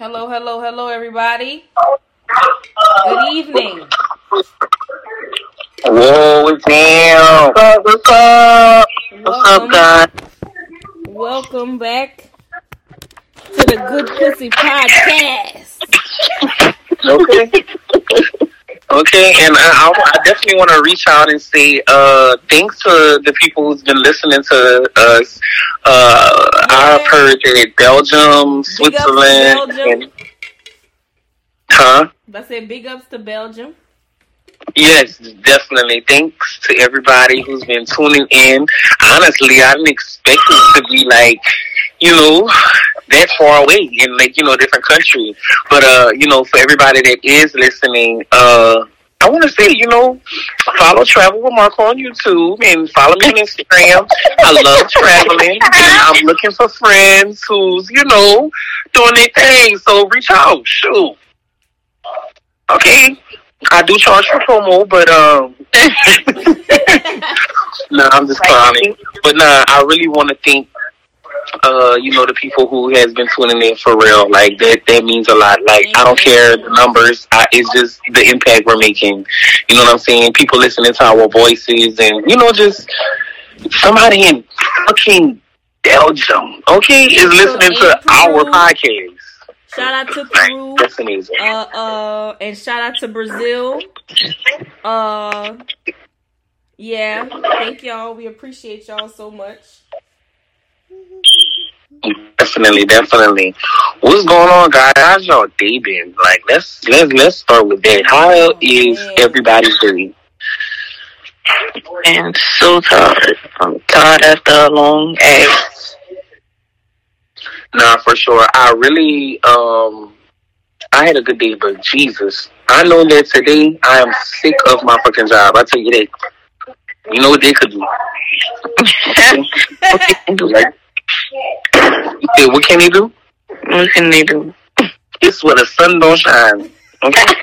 Hello, hello, hello, everybody. Good evening. Whoa. What's up? What's up? What's up, Welcome, welcome back to the Good Pussy Podcast. Okay. Okay, and I, I, definitely want to reach out and say uh, thanks to the people who's been listening to us. Uh, I've heard that Belgium, Big ups to Switzerland, Belgium. and huh? I said big ups to Belgium. Yes, definitely. Thanks to everybody who's been tuning in. Honestly, I didn't expect it to be like, you know, that far away in like, you know, different countries. But uh, you know, for everybody that is listening, uh I want to say, you know, follow Travel with Marco on YouTube and follow me on Instagram. I love traveling. And I'm looking for friends who's, you know, doing their thing. So reach out. Shoot. Okay. I do charge for promo, but um, no, I'm just clowning. But nah, I really want to thank uh, you know, the people who has been tuning in for real. Like that, that means a lot. Like I don't care the numbers. I, it's just the impact we're making. You know what I'm saying? People listening to our voices, and you know, just somebody in fucking Belgium, okay, is listening to our podcast. Shout out to Peru. that's amazing. Uh uh and shout out to Brazil. Uh yeah, thank y'all. We appreciate y'all so much. Definitely, definitely. What's going on, guys? How's y'all day been? Like, let's let's let's start with that. How is everybody's day? And so tired. I'm tired after a long ass. Nah, for sure. I really um I had a good day, but Jesus, I know that today I am sick of my fucking job. I tell you that. You know what they could do? like, yeah, what can he do? what can they do? It's where the sun don't shine. Okay.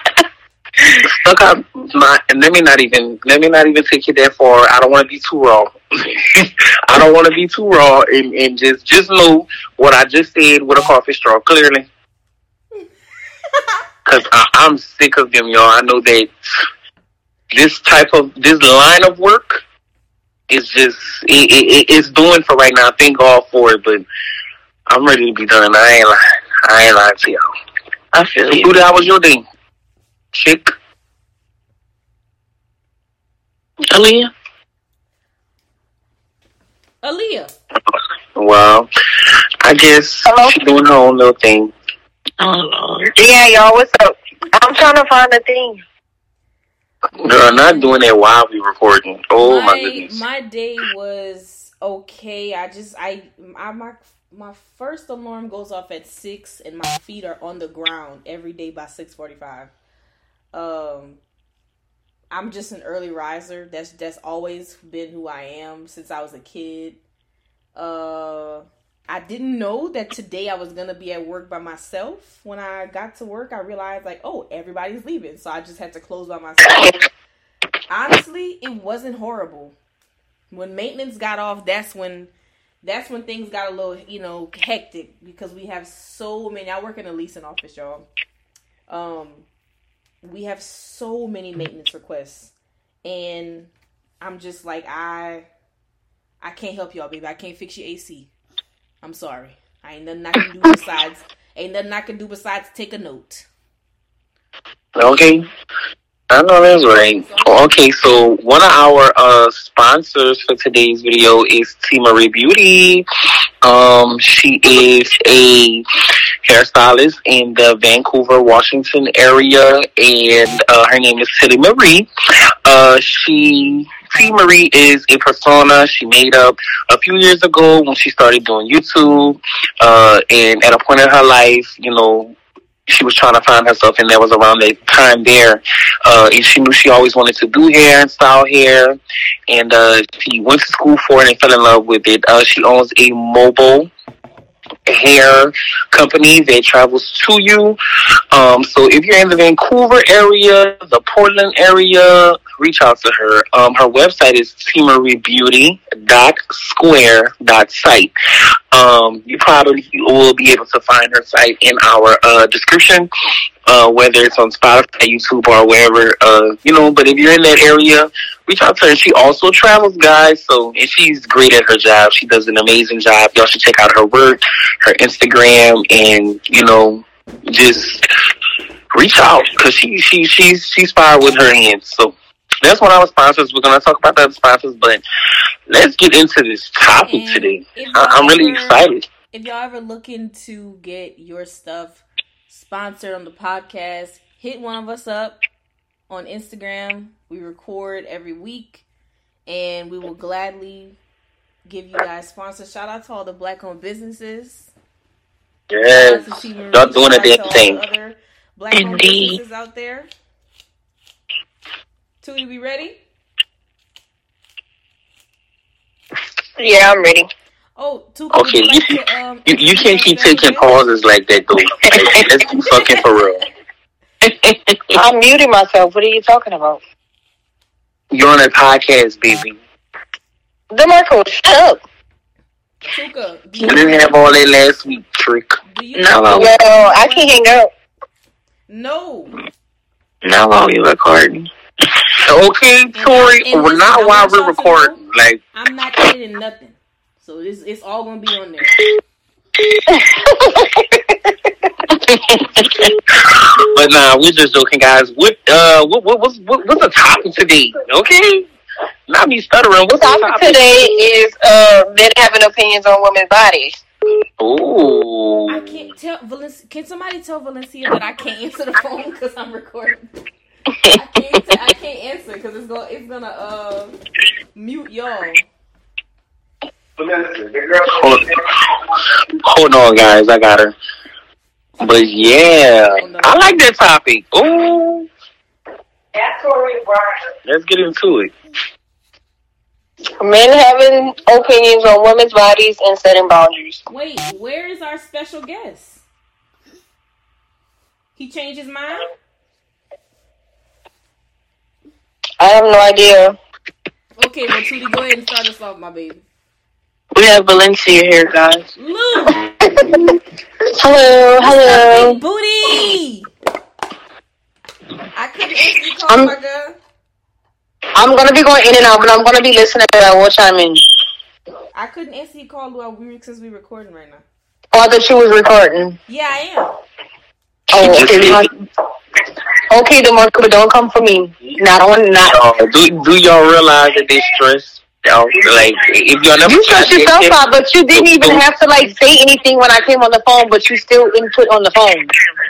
Stuck out my and let me not even let me not even take it that far. I don't want to be too raw. I don't want to be too raw and, and just just know what I just said with a coffee straw clearly. Cause I, I'm sick of them, y'all. I know that this type of this line of work is just it, it, it- it's doing for right now. Thank God for it, but I'm ready to be done. I ain't lying. I ain't lying to y'all. I feel So, you. Buddha, how was your day? Chick. Aaliyah? Aaliyah. Well, I guess Hello? she doing her own little thing. Oh, Lord. Yeah, y'all, what's up? I'm trying to find a thing. Girl, not doing that while we recording. Oh my, my goodness. my day was okay. I just I, I my my first alarm goes off at six, and my feet are on the ground every day by six forty five. Um, I'm just an early riser. That's that's always been who I am since I was a kid. Uh, I didn't know that today I was gonna be at work by myself. When I got to work, I realized like, oh, everybody's leaving, so I just had to close by myself. Honestly, it wasn't horrible. When maintenance got off, that's when that's when things got a little, you know, hectic because we have so many. I work in a leasing office, y'all. Um, we have so many maintenance requests, and I'm just like, I, I can't help y'all, baby. I can't fix your AC. I'm sorry. I ain't nothing I can do besides ain't nothing I can do besides take a note. Okay. I know that's right. Okay, so one of our uh, sponsors for today's video is T Marie Beauty. Um, she is a hairstylist in the Vancouver, Washington area, and uh, her name is Tilly Marie. Uh, she T Marie is a persona she made up a few years ago when she started doing YouTube. Uh, and at a point in her life, you know, she was trying to find herself, and that was around that time there. Uh, and she knew she always wanted to do hair and style hair, and uh, she went to school for it and fell in love with it. Uh, she owns a mobile hair company that travels to you. Um, so if you're in the Vancouver area, the Portland area, reach out to her. Um, her website is teamariebeauty.square.site. Um, you probably will be able to find her site in our uh, description, uh, whether it's on Spotify, YouTube, or wherever. Uh, you know, but if you're in that area, reach out to her. She also travels, guys. So, and she's great at her job. She does an amazing job. Y'all should check out her work, her Instagram, and you know, just reach out because she she she's she's fire with her hands. So that's one of our sponsors. We're gonna talk about the other sponsors, but let's get into this topic And today. I, I'm really excited. If y'all ever looking to get your stuff sponsored on the podcast, hit one of us up on Instagram. We record every week, and we will gladly give you guys sponsors. Shout out to all the black-owned businesses. Yes, Shout out to T Marie. y'all doing a Shout out to damn thing. black-owned Indeed. businesses out there. Tootie, we ready? Yeah, I'm ready. Oh, Tuka, would Okay, you like to, um, You you can't keep taking yourself? pauses like that, though. Like, let's be fucking for real. I'm muting myself. What are you talking about? You're on a podcast, baby. DeMarco, shut up. Tuka, do You you, didn't have all that last week, trick. you No. Yo, I can't hang up. No. Now while we recording. Okay, Tori, and well, not I while want we're y'all recording. Like, I'm not editing nothing. So it's, it's all gonna be on there. but nah, we're just joking, guys. What uh, what what what's what, what's the topic today? Okay, not me stuttering. What's the topic topic today is uh men having opinions on women's bodies. Ooh. I can't tell Valencia. Can somebody tell Valencia that I can't answer the phone because I'm recording? I can't. I can't answer because it's gonna It's gonna uh mute y'all. Hold, hold on, guys. I got her. But yeah, I like that topic. Ooh, let's get into it. Men having opinions on women's bodies and setting boundaries. Wait, where is our special guest? He changed his mind. I have no idea. Okay, well, Tootie, go ahead and start us off, my baby. We have Valencia here, guys. Lou, Hello, hello. big booty. I couldn't answer your call, I'm- my girl. I'm gonna be going in and out, but I'm gonna be listening to that what time in. I couldn't answer your call while we since we recording right now. Oh, I thought she was recording. Yeah, I am. Oh, okay. DeMar- Okay, DeMarco, but don't come for me. Not on, not. Uh, do do y'all realize that they stress? Y'all, like, if y'all never You stressed tried yourself that out, but you didn't even Those- have to like say anything when I came on the phone, but you still input on the phone.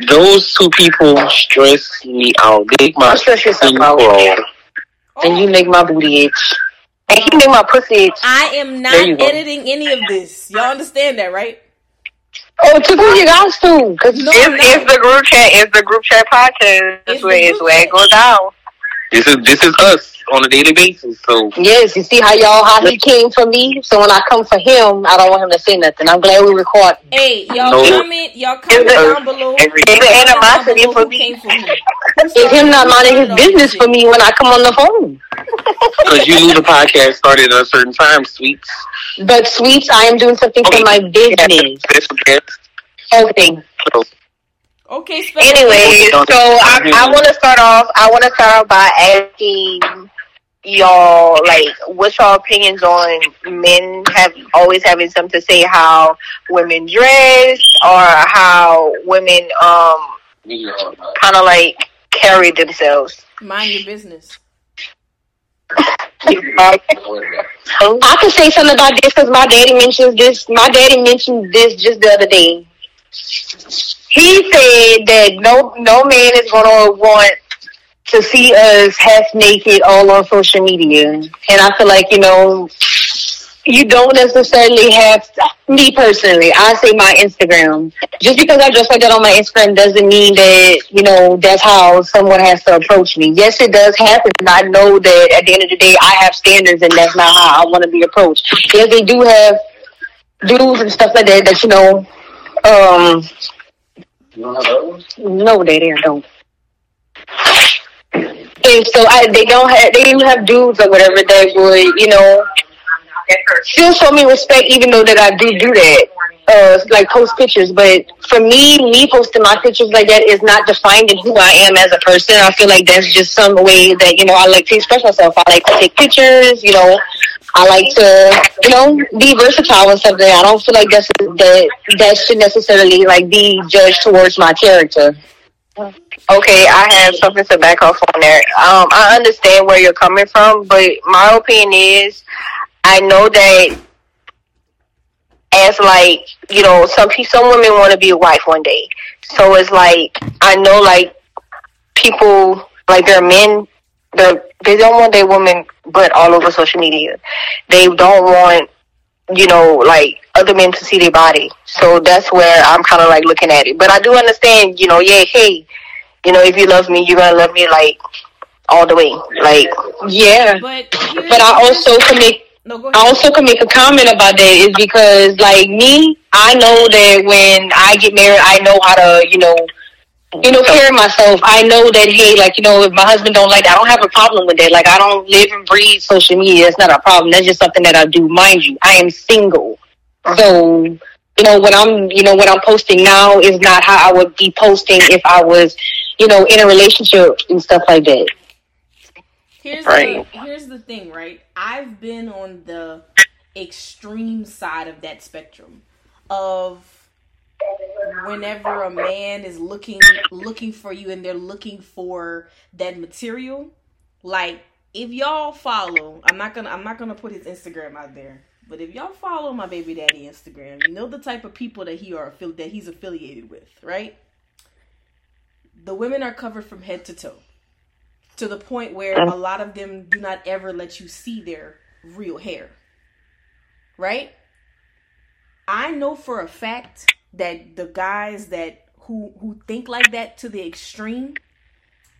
Those two people stress me out. They make my stress yourself out. crawl. And you make my booty itch. And you make my pussy itch. I am not There you go. editing any of this. Y'all understand that, right? Oh, to who you guys to? Cause No, it's, I'm it's the group chat. It's the group chat podcast. It's It's the where it's where it goes down. This is this is us on a daily basis. So Yes, you see how y'all how he came for me. So when I come for him, I don't want him to say nothing. I'm glad we record. Hey, y'all No. comment, y'all comment down below. every It's the Comment down animosity below for me. came for who. Who It's him not minding his started all this business for me when I come on the phone. because you knew the podcast started at a certain time, sweets. But sweets, I am doing something for my business. Special guest. Okay. So, Okay, Anyway, so I, I want to start off. I want to start off by asking y'all, like, what's your opinions on men have always having something to say how women dress or how women um kind of like carry themselves. mind your business. I can say something about this because my daddy mentions this. My daddy mentioned this just the other day. He said that no no man is gonna want to see us half naked all on social media, and I feel like you know you don't necessarily have me personally. I say my Instagram. Just because I dress like that on my Instagram doesn't mean that you know that's how someone has to approach me. Yes, it does happen. I know that at the end of the day, I have standards, and that's not how I want to be approached. Yes, they do have dudes and stuff like that. That you know, um, no, they they don't. So I, they don't have, they didn't have dudes or whatever that would, you know, still show me respect even though that I do do that. Uh, like post pictures, but for me, me posting my pictures like that is not defining who I am as a person. I feel like that's just some way that you know I like to express myself. I like to take pictures, you know. I like to, you know, be versatile and something. I don't feel like that's that that should necessarily like be judged towards my character. Okay, I have something to back off on there. Um, I understand where you're coming from, but my opinion is, I know that as like you know, some some women want to be a wife one day, so it's like I know like people like there are men they they don't want their women but all over social media. They don't want you know like other men to see their body. So that's where I'm kind of like looking at it. But I do understand, you know, yeah, hey, you know, if you love me, you're gonna love me like all the way, like Yeah, But but I also can make no I also can make a comment about that is because like me, I know that when I get married, I know how to, you know, you know, carry myself. I know that hey, like you know, if my husband don't like that, I don't have a problem with that. Like I don't live and breathe social media. That's not a problem. That's just something that I do. Mind you, I am single, so you know when I'm, you know, what I'm posting now is not how I would be posting if I was, you know, in a relationship and stuff like that. Here's Right. the here's the thing, right? I've been on the extreme side of that spectrum of whenever a man is looking looking for you and they're looking for that material, like if y'all follow, I'm not gonna I'm not gonna put his Instagram out there, but if y'all follow my baby daddy Instagram, you know the type of people that he are affili- that he's affiliated with, right? The women are covered from head to toe to the point where a lot of them do not ever let you see their real hair. Right? I know for a fact that the guys that who who think like that to the extreme,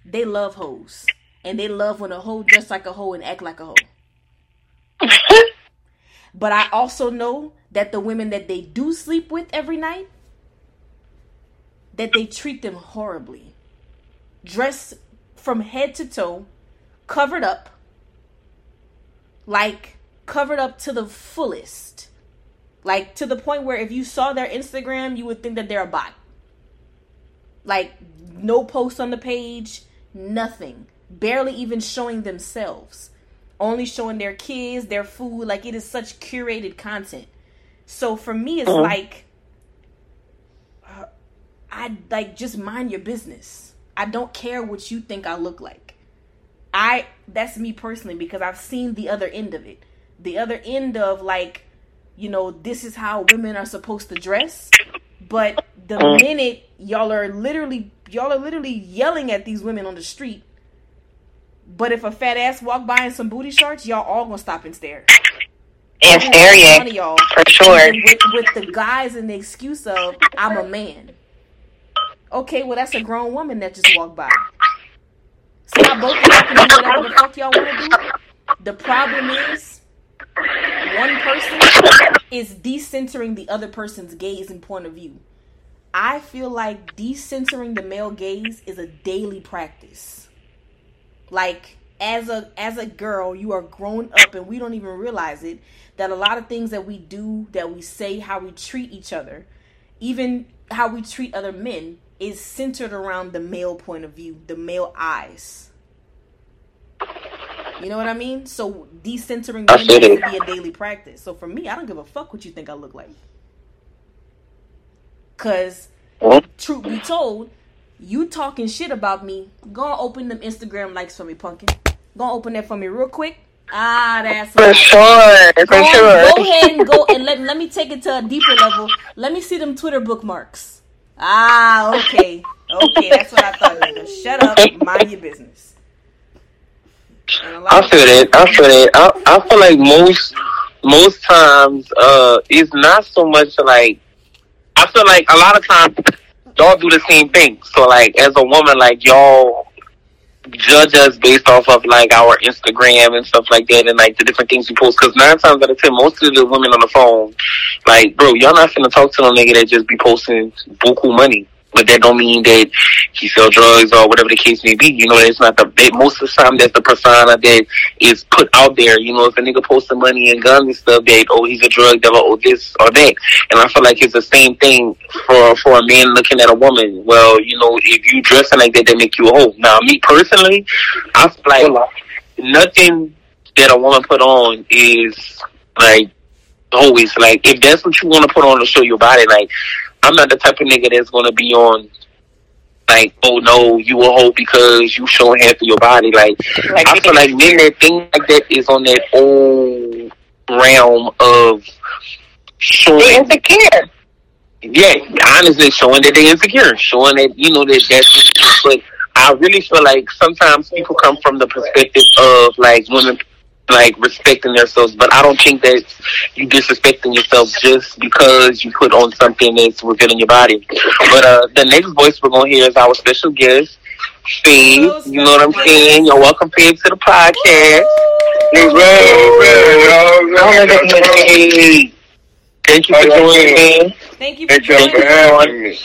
they love hoes. And they love when a hoe dress like a hoe and act like a hoe. But I also know that the women that they do sleep with every night, that they treat them horribly. Dress from head to toe, covered up, like covered up to the fullest. Like to the point where if you saw their Instagram, you would think that they're a bot. Like no post on the page, nothing. Barely even showing themselves. Only showing their kids, their food. Like it is such curated content. So for me, it's like uh, I like just mind your business. I don't care what you think I look like. I that's me personally because I've seen the other end of it. The other end of like, you know, this is how women are supposed to dress. But the mm. minute y'all are literally y'all are literally yelling at these women on the street. But if a fat ass walk by in some booty shorts, y'all all gonna stop and stare. and stare, yeah, y'all for sure. with, with the guys and the excuse of I'm a man. Okay, well that's a grown woman that just walked by. Y'all both of y'all can do whatever the fuck y'all want to do. The problem is one person is decentering the other person's gaze and point of view. I feel like decentering the male gaze is a daily practice. Like as a as a girl, you are grown up and we don't even realize it that a lot of things that we do, that we say, how we treat each other, even how we treat other men is centered around the male point of view, the male eyes. You know what I mean? So decentering women to be a daily practice. So for me, I don't give a fuck what you think I look like. Cause truth be told, you talking shit about me, go open them Instagram likes for me, pumpkin. Go open that for me real quick. Ah, that's For right. sure, Go, for on, sure. go ahead and go and let, let me take it to a deeper level. Let me see them Twitter bookmarks. Ah, okay. Okay, that's what I thought. Nigga. Shut up, mind your business. And a lot I feel that. I feel that. I, I feel like most most times uh it's not so much like I feel like a lot of times y'all do the same thing. So like as a woman, like y'all judge us based off of like our Instagram and stuff like that, and like the different things we post. Because nine times out of ten, most of the women on the phone, like bro, y'all not finna talk to no nigga that just be posting buku money. But that don't mean that he sell drugs or whatever the case may be. You know, it's not the that most of the time that's the persona that is put out there. You know, if a nigga posting money and guns and stuff, that oh he's a drug dealer or this or that. And I feel like it's the same thing for for a man looking at a woman. Well, you know, if you dressing like that, that make you a hoe. Now, me personally, I feel like nothing that a woman put on is like always like if that's what you want to put on to show your body, like I'm not the type of nigga that's gonna be on like, oh no, you a hoe because you showing half of your body. Like, like I feel like men that think like that is on that old realm of showing they insecure. Yeah, honestly, showing that they insecure, showing that you know that that's. But I really feel like sometimes people come from the perspective of like women like respecting themselves, but I don't think that you disrespecting yourself just because you put on something that's revealing your body. But uh, the next voice we're gonna hear is our special guest, Fade. You know what I'm saying? You're welcome, Fade, to the podcast. Thank you for joining me. Thank you for joining me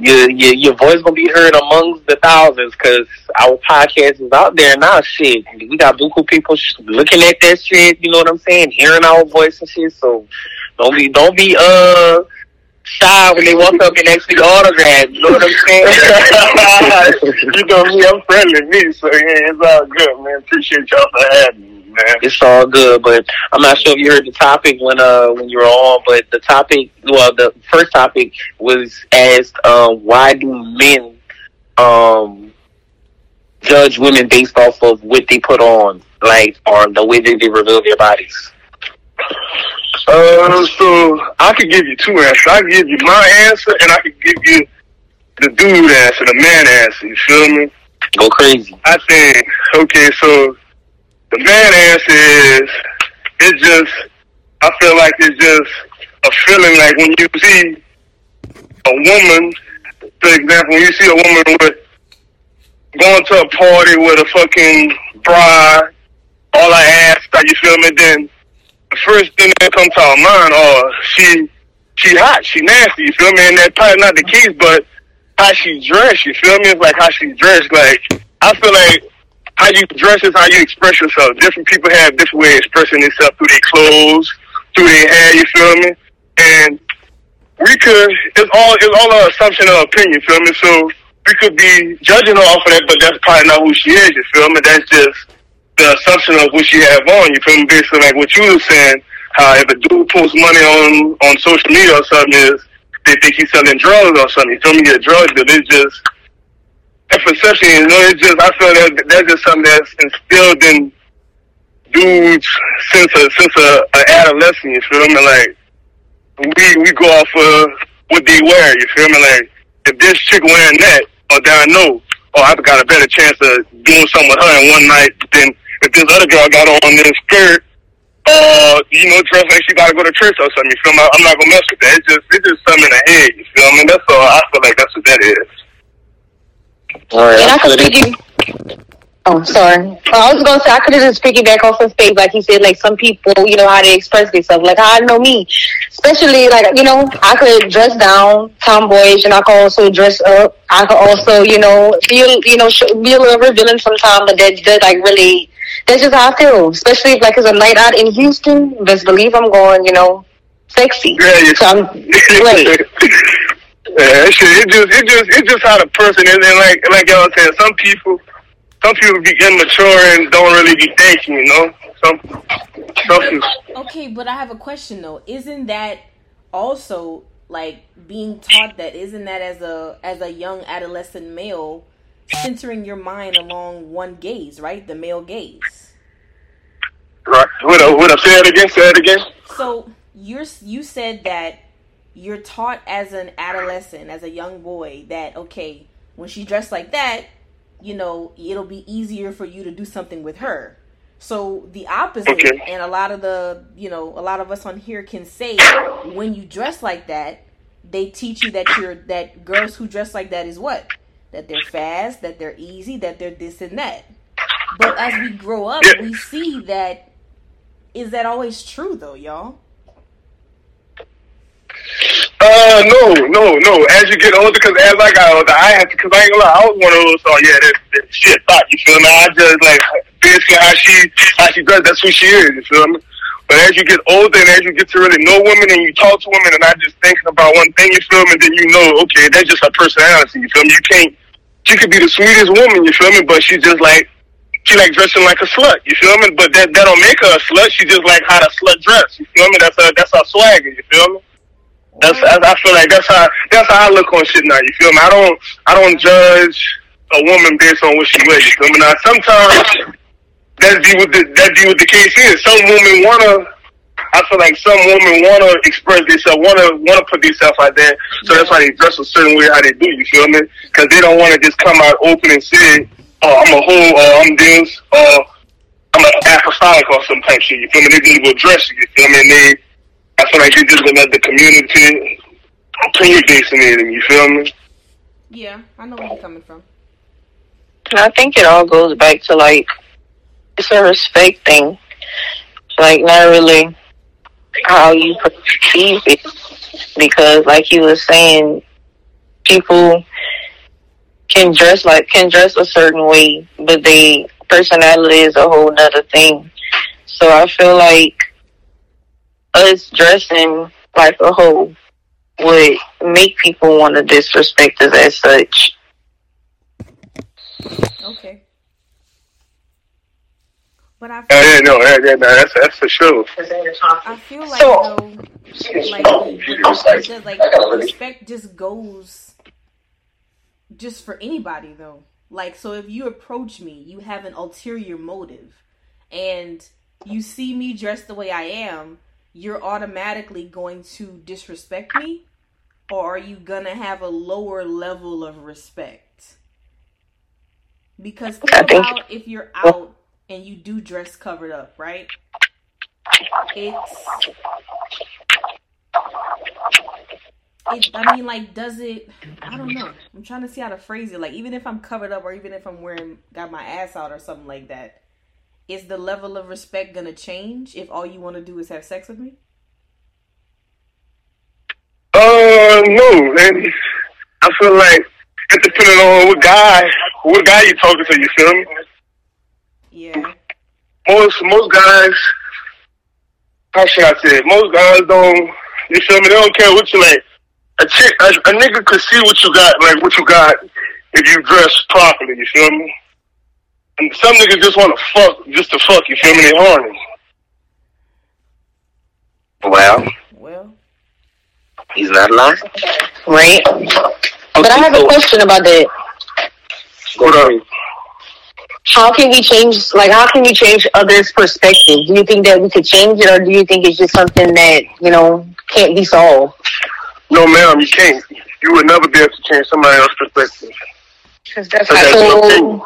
your, your your voice gonna be heard amongst the thousands because our podcast is out there now. Shit, we got buku people looking at that shit. You know what I'm saying? Hearing our voice and shit. So don't be don't be uh shy when they walk up and ask for your autograph. You know what I'm saying? you know me, I'm friendly me, so yeah, it's all good, man. Appreciate y'all for having me man. It's all good, but I'm not sure if you heard the topic when uh when you were on, but the topic, well, the first topic was asked, uh, why do men um judge women based off of what they put on, like or the way that they reveal their bodies? Uh, so I could give you two answers. I could give you my answer, and I could give you the dude answer, the man answer. You feel me? Go crazy. I think okay. So the man answer is, it's just, I feel like it's just a feeling like when you see a woman, for example, when you see a woman with going to a party with a fucking bride, all I ask, you feel me? Then the first thing that comes to our mind, oh, she she hot, she nasty, you feel me? And that's probably not the case, but how she dressed, you feel me? It's like how she dressed. Like I feel like how you dress is how you express yourself. Different people have different way of expressing themselves through their clothes, through their hair. You feel me? And we could. It's all. It's all an assumption of opinion. Feel me? So we could be judging her off of that, but that's probably not who she is. You feel me? That's just the assumption of what she have on. You feel me? On like what you were saying. How if a dude posts money on on social media or something is they think he's selling drugs or something. You feel me? Get drugs, but it's just that perception, you know, it's just I feel that that's just something that's instilled in dudes since a since a, a adolescent. You feel me? Like we we go off of what they wear. You feel me? Like if this chick wearing that, or I know, oh, I've got a better chance of doing something with her in one night than if this other girl got on this skirt. Uh, you know, dress like she got to go to church or something. You feel me? I'm not gonna mess with that. It's just, it's just something in the head. You feel me? That's all. I feel like that's what that is. Right, and I could speak Oh, sorry. I was gonna say I could have just piggyback off his space, like he said, like some people, you know, how they express themselves. Like I know me, especially like you know, I could dress down, tomboyish, and I could also dress up. I could also, you know, feel, you know, be a little revealing sometimes, but that's just like really, that's just how I feel. Especially if like it's a night out in Houston, best believe I'm going, you know, sexy. Yeah, so I'm great. Yeah, it, it just it just it just how the person is, and like like y'all said, some people some people be immature and don't really be thinking, you know. Some some people. Okay, but I have a question though. Isn't that also like being taught that? Isn't that as a as a young adolescent male, centering your mind along one gaze, right? The male gaze. Right. What I, what I say it again? Say it again. So you're you said that you're taught as an adolescent, as a young boy, that okay, when she dressed like that, you know, it'll be easier for you to do something with her. So the opposite, okay. and a lot of the, you know, a lot of us on here can say, when you dress like that, they teach you that you're that girls who dress like that is what that they're fast, that they're easy, that they're this and that. But as we grow up, we see that is that always true though, y'all? Uh, no, no, no. As you get older, because as I got older, I had to, because I ain't gonna lie, I was one of those, oh yeah, that, that shit thought, you feel me? I just, like, basically how she, how she does, that's who she is, you feel me? But as you get older and as you get to really know women and you talk to women and I just thinking about one thing, you feel me, then you know, okay, that's just her personality, you feel me? You can't, she could be the sweetest woman, you feel me? But she's just like, she like dressing like a slut, you feel me? But that, that don't make her a slut, she just like how to slut dress, you feel me? That's her, that's her swagger, you feel me? That's I, I feel like that's how that's how I look on shit now. You feel me? I don't I don't judge a woman based on what she wears. You feel me? Now sometimes that be what that be what the case is. Some women wanna. I feel like some women wanna express themselves, wanna wanna put themselves out there. So that's why they dress a certain way how they do. You feel me? Because they don't wanna just come out open and say, "Oh, I'm a hoe," or uh, "I'm this," or "I'm an apostolic" or some type shit. You feel me? They just go dress. You feel me? And they I feel like they just gonna let the community opinion basing it, you feel me? Yeah, I know where you're coming from. I think it all goes back to like it's a respect thing. Like not really how you perceive it. Because like you were saying, people can dress like can dress a certain way, but they personality is a whole nother thing. So I feel like us dressing like a hoe would make people want to disrespect us as such. Okay. But I Yeah, feel, yeah, no, yeah, yeah, no, that's that's for sure. I feel like So- though, like the respect, does, like respect just goes just for anybody though. Like so, if you approach me, you have an ulterior motive, and you see me dressed the way I am, you're automatically going to disrespect me, or are you gonna have a lower level of respect? Because think about if you're out and you do dress covered up, right? It's it, I mean, like, does it? I don't know. I'm trying to see how to phrase it. Like, even if I'm covered up, or even if I'm wearing got my ass out or something like that, is the level of respect gonna change if all you want to do is have sex with me? Uh, no, man. I feel like it depending on what guy, what guy you talking to. You feel me? Yeah. Most most guys, how should I say? It? Most guys don't. You feel me? They don't care what you like. A chick, a, a nigga could see what you got, like what you got, if you dress properly. You feel me? And some niggas just want to fuck, just to fuck. You feel me? They horny. Well, Well, he's not lying. Right? But I have a question about that. Go to How can we change, like, how can we change others' perspective? Do you think that we could change it, or do you think it's just something that, you know, can't be solved? No, ma'am, you can't. You would never be able to change somebody else's perspective. Cause that's So that's your so, opinion.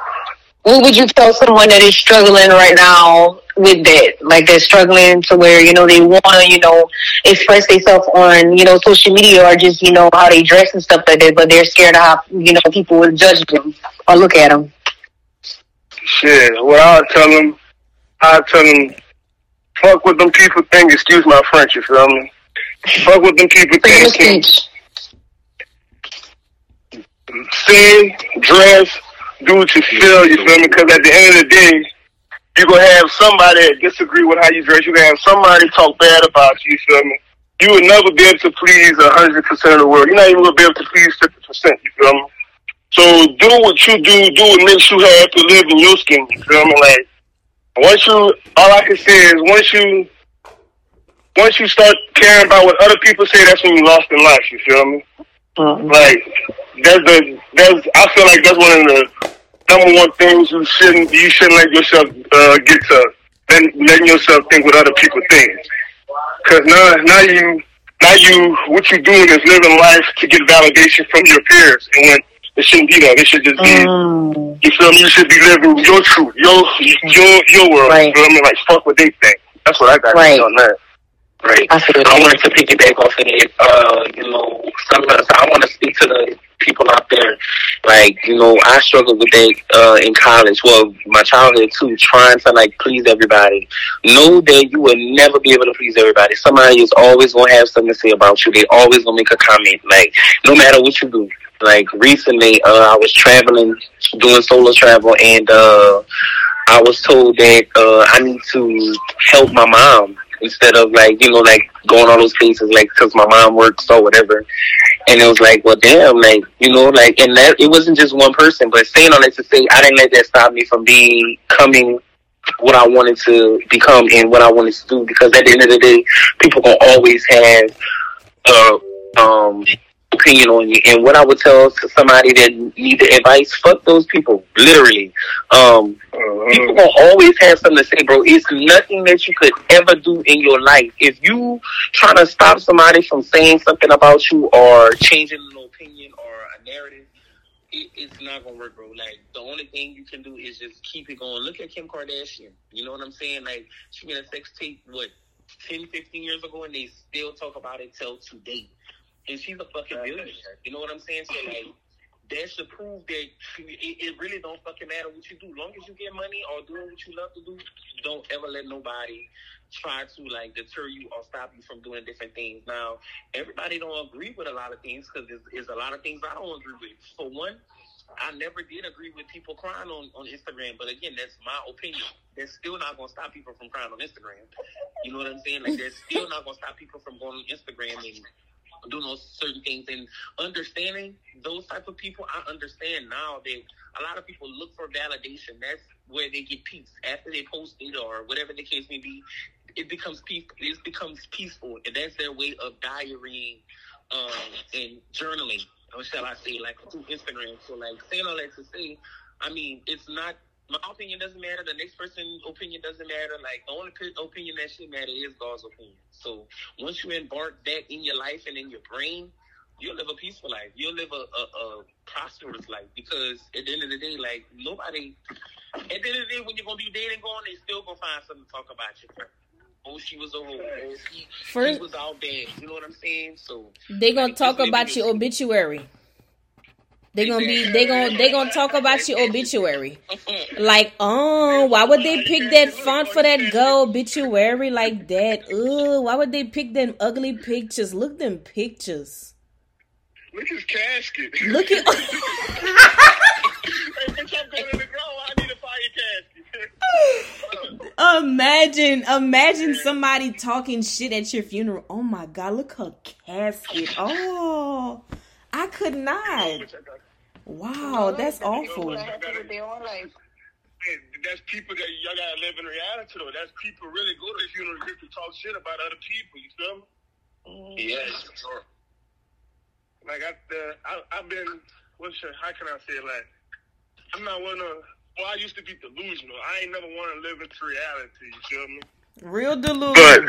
What would you tell someone that is struggling right now with that? Like they're struggling to where, you know, they want to, you know, express themselves on, you know, social media or just, you know, how they dress and stuff like that, but they're scared of how, you know, people will judge them or look at them. Shit, what I'll tell them, I'll tell them, fuck what them people think, excuse my French, you feel me? Fuck what them people Freedom of think. speech. Say, dress, do what you feel, you feel me? Because at the end of the day, you're gonna have somebody that disagree with how you dress. You gonna have somebody talk bad about you, you feel me? You will never be able to please a hundred percent of the world. You're not even gonna be able to please fifty percent, you feel me? So do what you do, do what makes you happy, to live in your skin, you feel me? Like once you all I can say is once you once you start caring about what other people say, that's when you lost in life, you feel me? Mm. Like that's the that's I feel like that's one of the number one things you shouldn't you shouldn't let yourself uh, get to then letting yourself think what other people think. Cause now now you now you what you're doing is living life to get validation from your peers, and when it shouldn't be that. It should just be Mm. you feel me. You should be living your truth, your your your world. Right. You feel me? Like fuck what they think. That's what I got Right. on that. Right. I feel I wanted to piggyback off of it. Uh, you know, some of us, I want to speak to the people out there. Like, you know, I struggled with that uh, in college. Well, my childhood too, trying to like please everybody. Know that you will never be able to please everybody. Somebody is always gonna have something to say about you. They always gonna make a comment. Like, no matter what you do. Like recently, uh, I was traveling, doing solo travel, and uh, I was told that uh, I need to help my mom instead of like you know like going all those places like because my mom works or whatever. And it was like, well, damn, like you know, like and that it wasn't just one person, but saying all that to say, I didn't let that stop me from being coming what I wanted to become and what I wanted to do because at the end of the day, people gonna always have uh um opinion on you. And what I would tell to somebody that need the advice, fuck those people. Literally. Um Uh, people gonna always have something to say, bro. It's nothing that you could ever do in your life. If you trying to stop somebody from saying something about you or changing an opinion or a narrative, it, it's not gonna work, bro. Like the only thing you can do is just keep it going. Look at Kim Kardashian. You know what I'm saying? Like she made a sex tape what 10, 15 years ago, and they still talk about it till today. And she's a fucking billionaire. You know what I'm saying? So like. That should prove that it, it really don't fucking matter what you do. long as you get money or doing what you love to do, don't ever let nobody try to like deter you or stop you from doing different things. Now, everybody don't agree with a lot of things because there's, there's a lot of things I don't agree with. For one, I never did agree with people crying on, on Instagram, but again, that's my opinion. That's still not gonna stop people from crying on Instagram. You know what I'm saying? Like, that's still not gonna stop people from going on Instagram and doing those certain things and understanding those type of people. I understand now that a lot of people look for validation. That's where they get peace after they post it or whatever the case may be. It becomes peace. It becomes peaceful, and that's their way of diarying um, and journaling. Or shall I say, like through Instagram? So, like saying all that to say, I mean, it's not my opinion doesn't matter. The next person's opinion doesn't matter. Like the only opinion that should matter is God's opinion. So once you embark that in your life and in your brain, you'll live a peaceful life. You'll live a, a, a prosperous life because at the end of the day, like nobody. At the end of the day, when you're gonna be dead and gone, they still gonna find something to talk about you. For. Oh, she was a hoe. Oh, he, he First, was out there. You know what I'm saying? So they gonna like, talk about your obituary. They gonna be they gonna they gonna talk about your obituary. Like, oh, why would they pick that font for that go obituary like that? Ugh, why would they pick them ugly pictures? Look them pictures. Look his casket. Look at hey, bitch, I'm going to the ground. I need a fire casket. Imagine, imagine somebody talking shit at your funeral. Oh my god, look her casket. Oh, I could not. Wow, that's awful. That's people that y'all gotta live in reality though. That's people really go to the funeral just to talk shit about other people. You feel me? yes, sure. Like I, uh, I I've been. What's your, how can I say it? Like I'm not one of. Well, I used to be delusional. I ain't never want to live into reality. You feel me? Real But delusion.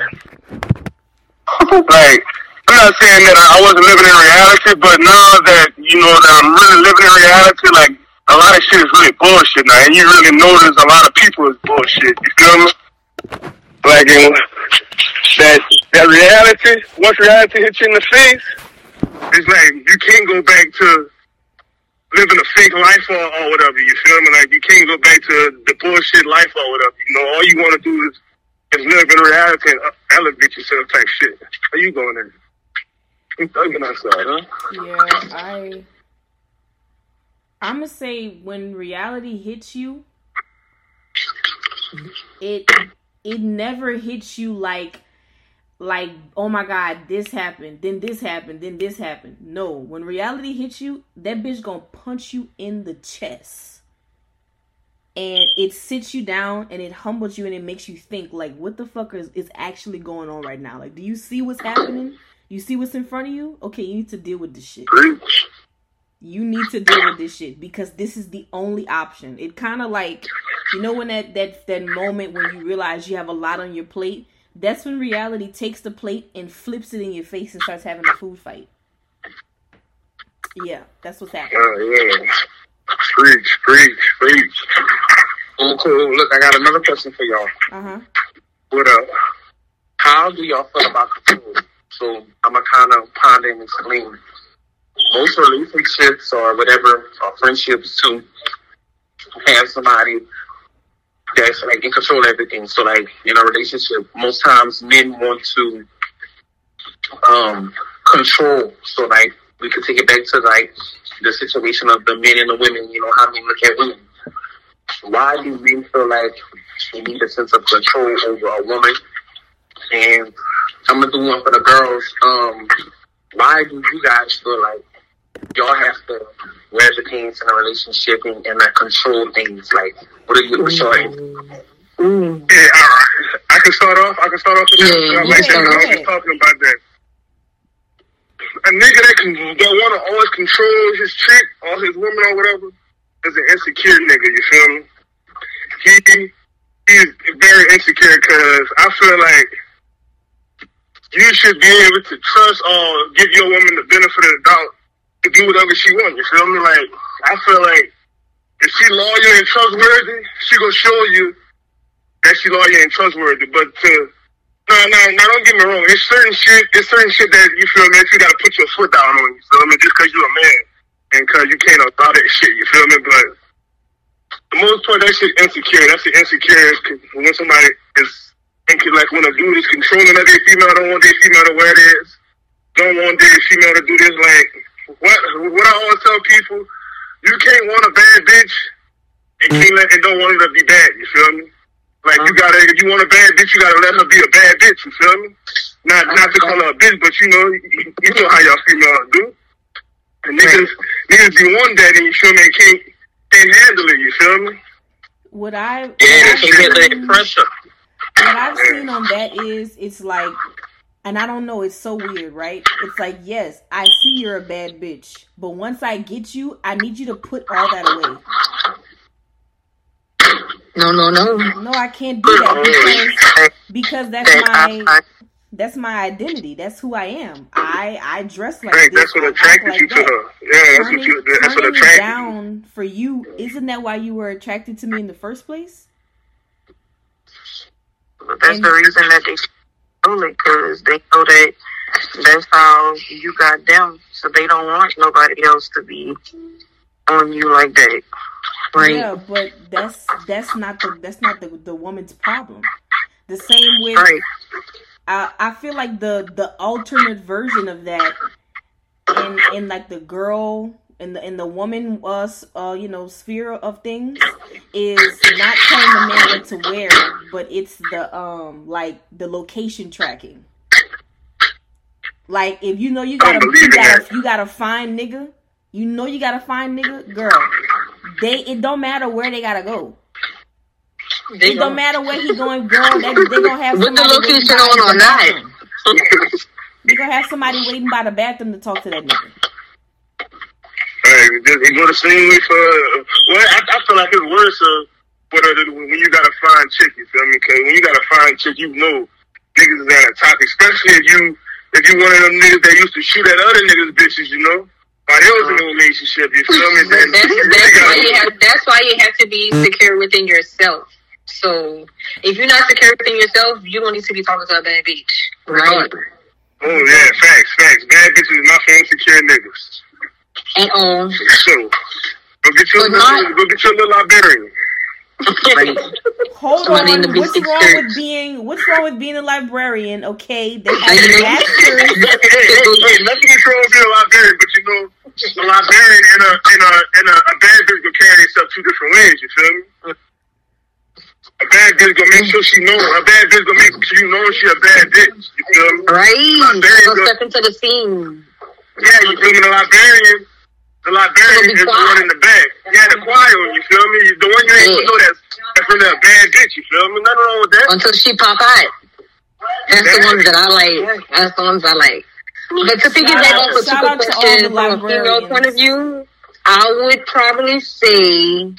like, I'm not saying that I wasn't living in reality, but now that you know that I'm really living in reality, like a lot of shit is really bullshit now, and you really notice a lot of people is bullshit. You feel me? Like in, that that reality, once reality hits you in the face, it's like you can't go back to living a fake life or, or whatever. You feel me? Like you can't go back to the bullshit life or whatever. You know, all you want to do is is live in reality and elevate yourself type shit. How you going there? Yeah, I. I'm gonna say when reality hits you, it it never hits you like like oh my god this happened then this happened then this happened. No when reality hits you that bitch gonna punch you in the chest. And it sits you down and it humbles you and it makes you think like what the fuck is, is actually going on right now? Like do you see what's happening you see what's in front of you okay you need to deal with this shit Preach. you need to deal with this shit because this is the only option. It kind of like, you know, when that that that moment when you realize you have a lot on your plate. That's when reality takes the plate and flips it in your face and starts having a food fight. Yeah, that's what's happening. Oh yeah. Preach, preach, preach. Okay, look, I got another question for y'all. Uh huh. What up? How do y'all feel about control? So I'm a kind of ponder and explain. most relationships or whatever or friendships to have somebody that's like in control of everything. So like in a relationship, most times men want to um control. So like we could take it back to like the situation of the men and the women, you know, how men look at women. Why do men feel like they need a sense of control over a woman? And I'm gonna do one for the girls. Um, why do you guys feel like y'all have to wear the pants in a relationship and, and like control things? Like, what are you, what's your Mm. Yeah, uh, I can start off. I can start off with that. Yeah, I like that. I was just talking about that. A nigga that can that want to always control his chick or his woman or whatever is an insecure nigga. You feel me? He he's very insecure because I feel like you should be able to trust or give your woman the benefit of the doubt to do whatever she wants. You feel me? Like I feel like if she loyal and trustworthy, she gonna show you that she loyal and trustworthy. But to no, no, no, don't get me wrong. It's certain shit. It's certain shit that you feel me. That you gotta put your foot down on. You feel me? Just because you a man and because you can't allow that shit. You feel me? But the most part, that shit insecure. That's the insecure when somebody is thinking like when a dude is controlling other female, don't want their female to wear this, don't want their female to do this. Like what? What I always tell people, you can't want a bad bitch and can't let and don't want her to be bad. You feel me? Like you uh-huh. gotta, if you want a bad bitch, you gotta let her be a bad bitch. You feel me? Not not to call her a bitch, but you know, you, you know how y'all females do. And niggas, niggas be one that and you feel me? and Can't can't handle it. You feel me? What I what Yeah, I've they get that pressure. What I've seen on that is it's like, and I don't know, it's so weird, right? It's like, yes, I see you're a bad bitch, but once I get you, I need you to put all that away. No, no, no. No, I can't do that because because that's my that's my identity. That's who I am. I I dress like Right, this. that's what attracted like you to her. Yeah, that's what you. That's what attracted you. down for you. Isn't that why you were attracted to me in the first place? That's the reason that they stole it because they know that that's how you got them. So they don't want nobody else to be on you like that. Right. Yeah, but that's that's not the that's not the the woman's problem. The same way Right. I I feel like the the alternate version of that in in like the girl in the in the woman uh, uh you know sphere of things is not telling the man what to wear, but it's the um like the location tracking. Like if you know you gotta you gotta you gotta find nigga, you know you gotta find nigga, girl. They it don't matter where they gotta go. They It don't matter where he going, girl. They they gonna have With the location on the or not. You gonna have somebody waiting by the bathroom to talk to that nigga. Right, it go the same way for. Well, I, I feel like it's worse uh, what when you gotta find chick. You feel me? Because when you gotta find chick, you know niggas is at a top. Especially if you if you one of them niggas that used to shoot at other niggas bitches. You know, while they was in a uh-huh. relationship. You feel me? Then that's you that's why you have that's why you have to be mm. secure within yourself. So if you're not secure within yourself, you don't need to be talking to a bad bitch. Right. Oh yeah, facts, facts. Bad bitches is not for insecure niggas. And um So go get your But little, not- go get your little Liberian. right. Hold Somebody on, what's wrong skirt. with being what's wrong with being a librarian? Okay, they have I know. masters. hey, hey, hey, nothing is wrong with being a librarian, but you know, a Liberian and a and a and a, a bad bitch gonna carry themselves two different ways. You feel me? A bad bitch gonna make sure she know. A bad bitch gonna make sure you know she a bad bitch. You feel me? Right. Very So good. step into the scene. Yeah, you feel me? The Liberian, the Liberian Be is the one in the back. Yeah, the quiet one. You feel me? The one you ain't gonna know that's that's really a bad bitch. You feel me? Nothing wrong with that. Until she pop out. That's the ones that I like. That's the ones I like. But to piggyback out- off of shout Tupa's out to question from a female point of view, I would probably say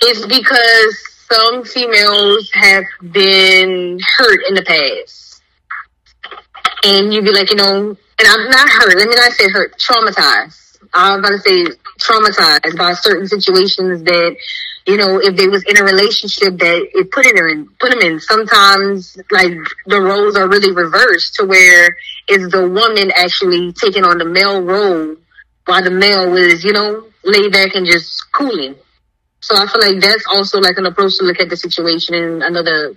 it's because some females have been hurt in the past. And you'd be like, you know, and I'm not hurt, let me not say hurt, traumatized. I was about to say traumatized by certain situations that you know, if they was in a relationship that it put it in, put them in. Sometimes like the roles are really reversed to where it's the woman actually taking on the male role while the male was, you know, laid back and just cooling. So I feel like that's also like an approach to look at the situation and another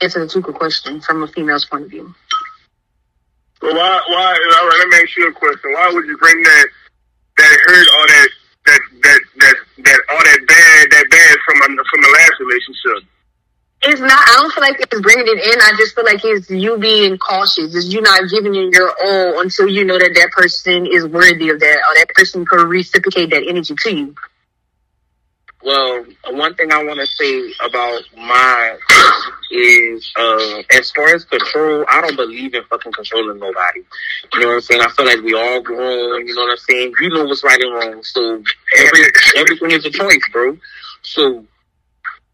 answer to the question from a female's point of view. Well, why, why, all right, let me ask you a question. Why would you bring that, that hurt all that, that, that, that, that, all that bad, that bad from, from the last relationship? It's not, I don't feel like it's bringing it in. I just feel like it's you being cautious. It's you not giving it your all until you know that that person is worthy of that or that person could reciprocate that energy to you. Well, one thing I want to say about my is, uh, as far as control, I don't believe in fucking controlling nobody. You know what I'm saying? I feel like we all grown. You know what I'm saying? You know what's right and wrong. So every everything is a choice, bro. So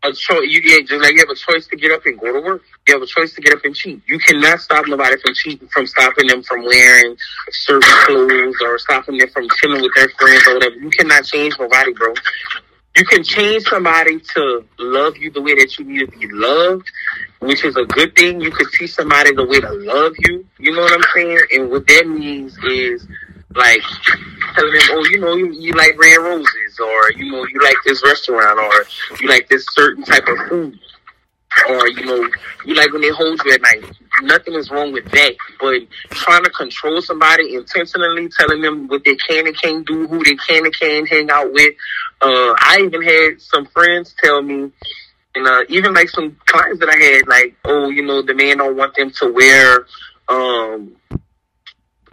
a choice. You get just like you have a choice to get up and go to work. You have a choice to get up and cheat. You cannot stop nobody from cheating, from stopping them from wearing certain clothes or stopping them from chilling with their friends or whatever. You cannot change nobody, bro you can change somebody to love you the way that you need to be loved, which is a good thing. You can teach somebody the way to love you. You know what I'm saying? And what that means is like telling them, oh, you know, you, you like red roses, or you know, you like this restaurant, or you like this certain type of food, or you know, you like when they hold you at night. Nothing is wrong with that, but trying to control somebody intentionally, telling them what they can and can't do, who they can and can't hang out with, uh, I even had some friends tell me, and uh, even like some clients that I had, like, oh, you know, the man don't want them to wear um,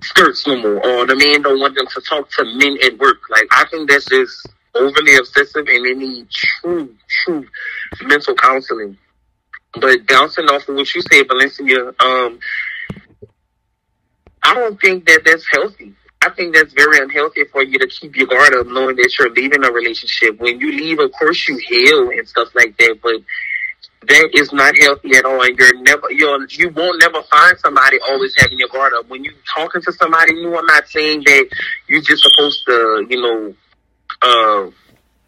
skirts no more, or the man don't want them to talk to men at work. Like, I think that's just overly obsessive, and they need true, true mental counseling. But bouncing off of what you said, Valencia, um, I don't think that that's healthy. I think that's very unhealthy for you to keep your guard up, knowing that you're leaving a relationship. When you leave, of course, you heal and stuff like that, but that is not healthy at all. And you're never, you're, you won't never find somebody always having your guard up. When you're talking to somebody new, I'm not saying that you're just supposed to, you know, uh,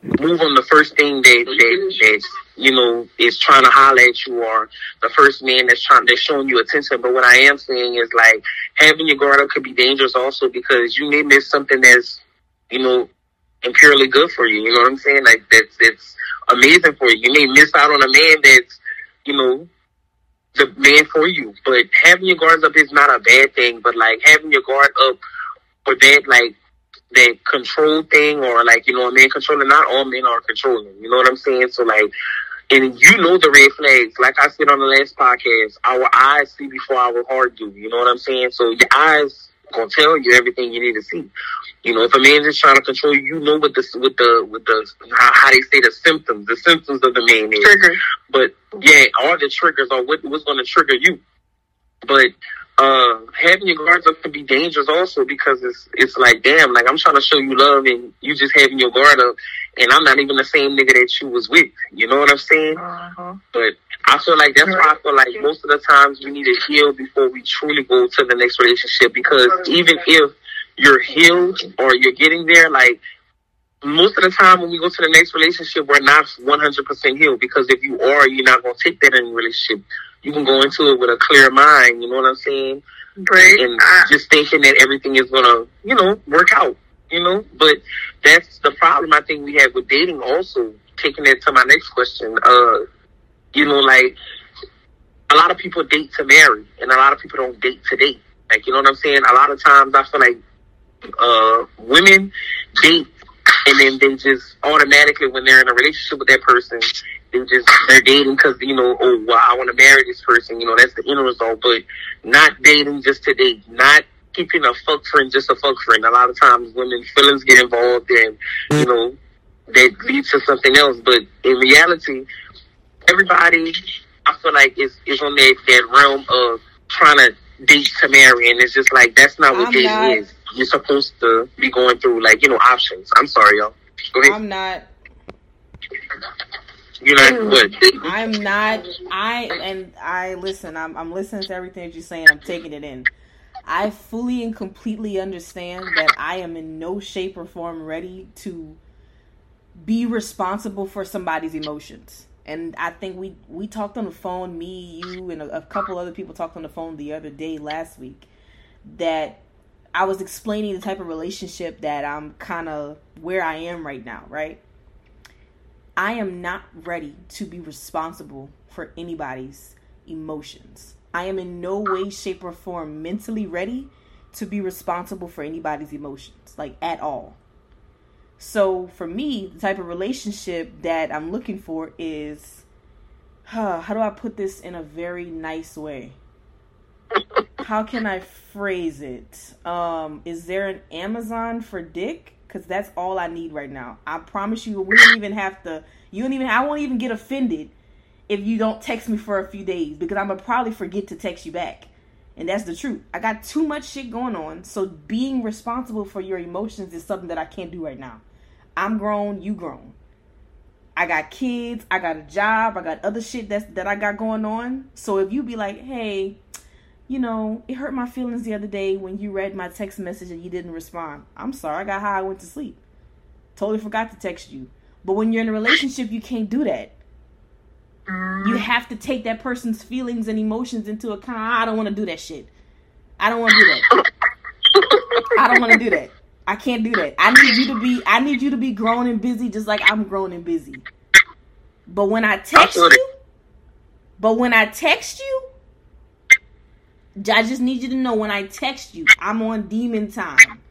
move on the first thing that, that, that you know, is trying to holler at you or the first man that's trying that's showing you attention. But what I am saying is like having your guard up could be dangerous also because you may miss something that's, you know, impurely good for you. You know what I'm saying? Like that's it's amazing for you. You may miss out on a man that's, you know, the man for you. But having your guards up is not a bad thing. But like having your guard up for that, like that control thing or like, you know, a man controlling, not all men are controlling. You know what I'm saying? So like and you know the red flags. Like I said on the last podcast, our eyes see before our heart do. You know what I'm saying? So your eyes gonna tell you everything you need to see. You know, if a man is trying to control you, you know what the with the with the how, how they say the symptoms, the symptoms of the man is. Trigger. But yeah, all the triggers are what what's going to trigger you. But uh, having your guards up can be dangerous also because it's it's like damn, like I'm trying to show you love and you just having your guard up, and I'm not even the same nigga that you was with. You know what I'm saying? Uh-huh. But I feel like that's why I feel like most of the times we need to heal before we truly go to the next relationship because even if you're healed or you're getting there, like most of the time when we go to the next relationship, we're not 100% healed because if you are, you're not going to take that in a relationship you can go into it with a clear mind. You know what I'm saying? Right. And just thinking that everything is gonna, you know, work out. You know, but that's the problem I think we have with dating. Also, taking that to my next question. Uh, you know, like a lot of people date to marry, and a lot of people don't date to date. Like, you know what I'm saying? A lot of times I feel like uh, women date and then they just automatically when they're in a relationship with that person they just they're dating because you know oh well I want to marry this person you know that's the end result but not dating just to date not keeping a fuck friend just a fuck friend. A lot of times women feelings get involved and you know that leads to something else but in reality everybody I feel like is is on that that realm of trying to date to marry and it's just like that's not what I'm dating not, is. You're supposed to be going through like you know options. I'm sorry y'all. Go ahead. I'm not you're not? Mm. I'm not. I and I listen. I'm I'm listening to everything that you're saying. I'm taking it in. I fully and completely understand that I am in no shape or form ready to be responsible for somebody's emotions. And I think we we talked on the phone, me, you, and a, a couple other people talked on the phone the other day last week that I was explaining the type of relationship that I'm kind of where I am right now, right? I am not ready to be responsible for anybody's emotions. I am in no way, shape, or form mentally ready to be responsible for anybody's emotions, like at all. So for me, the type of relationship that I'm looking for is huh, how do I put this in a very nice way? How can I phrase it? Um, is there an Amazon for dick? Because that's all I need right now. I promise you, we don't even have to. You don't even. I won't even get offended if you don't text me for a few days because I'm gonna probably forget to text you back. And that's the truth. I got too much shit going on. So being responsible for your emotions is something that I can't do right now. I'm grown, you grown. I got kids, I got a job, I got other shit that's that I got going on. So if you be like, hey, you know, it hurt my feelings the other day when you read my text message and you didn't respond. I'm sorry, I got high, I went to sleep. Totally forgot to text you. But when you're in a relationship, you can't do that. You mm-hmm. have to take that person's feelings and emotions into account. I don't want to do that shit. I don't want to do that. I don't want to do that. I can't do that. I need you to be I need you to be grown and busy just like I'm grown and busy. But when I text you, but when I text you, I just need you to know when I text you, I'm on demon time.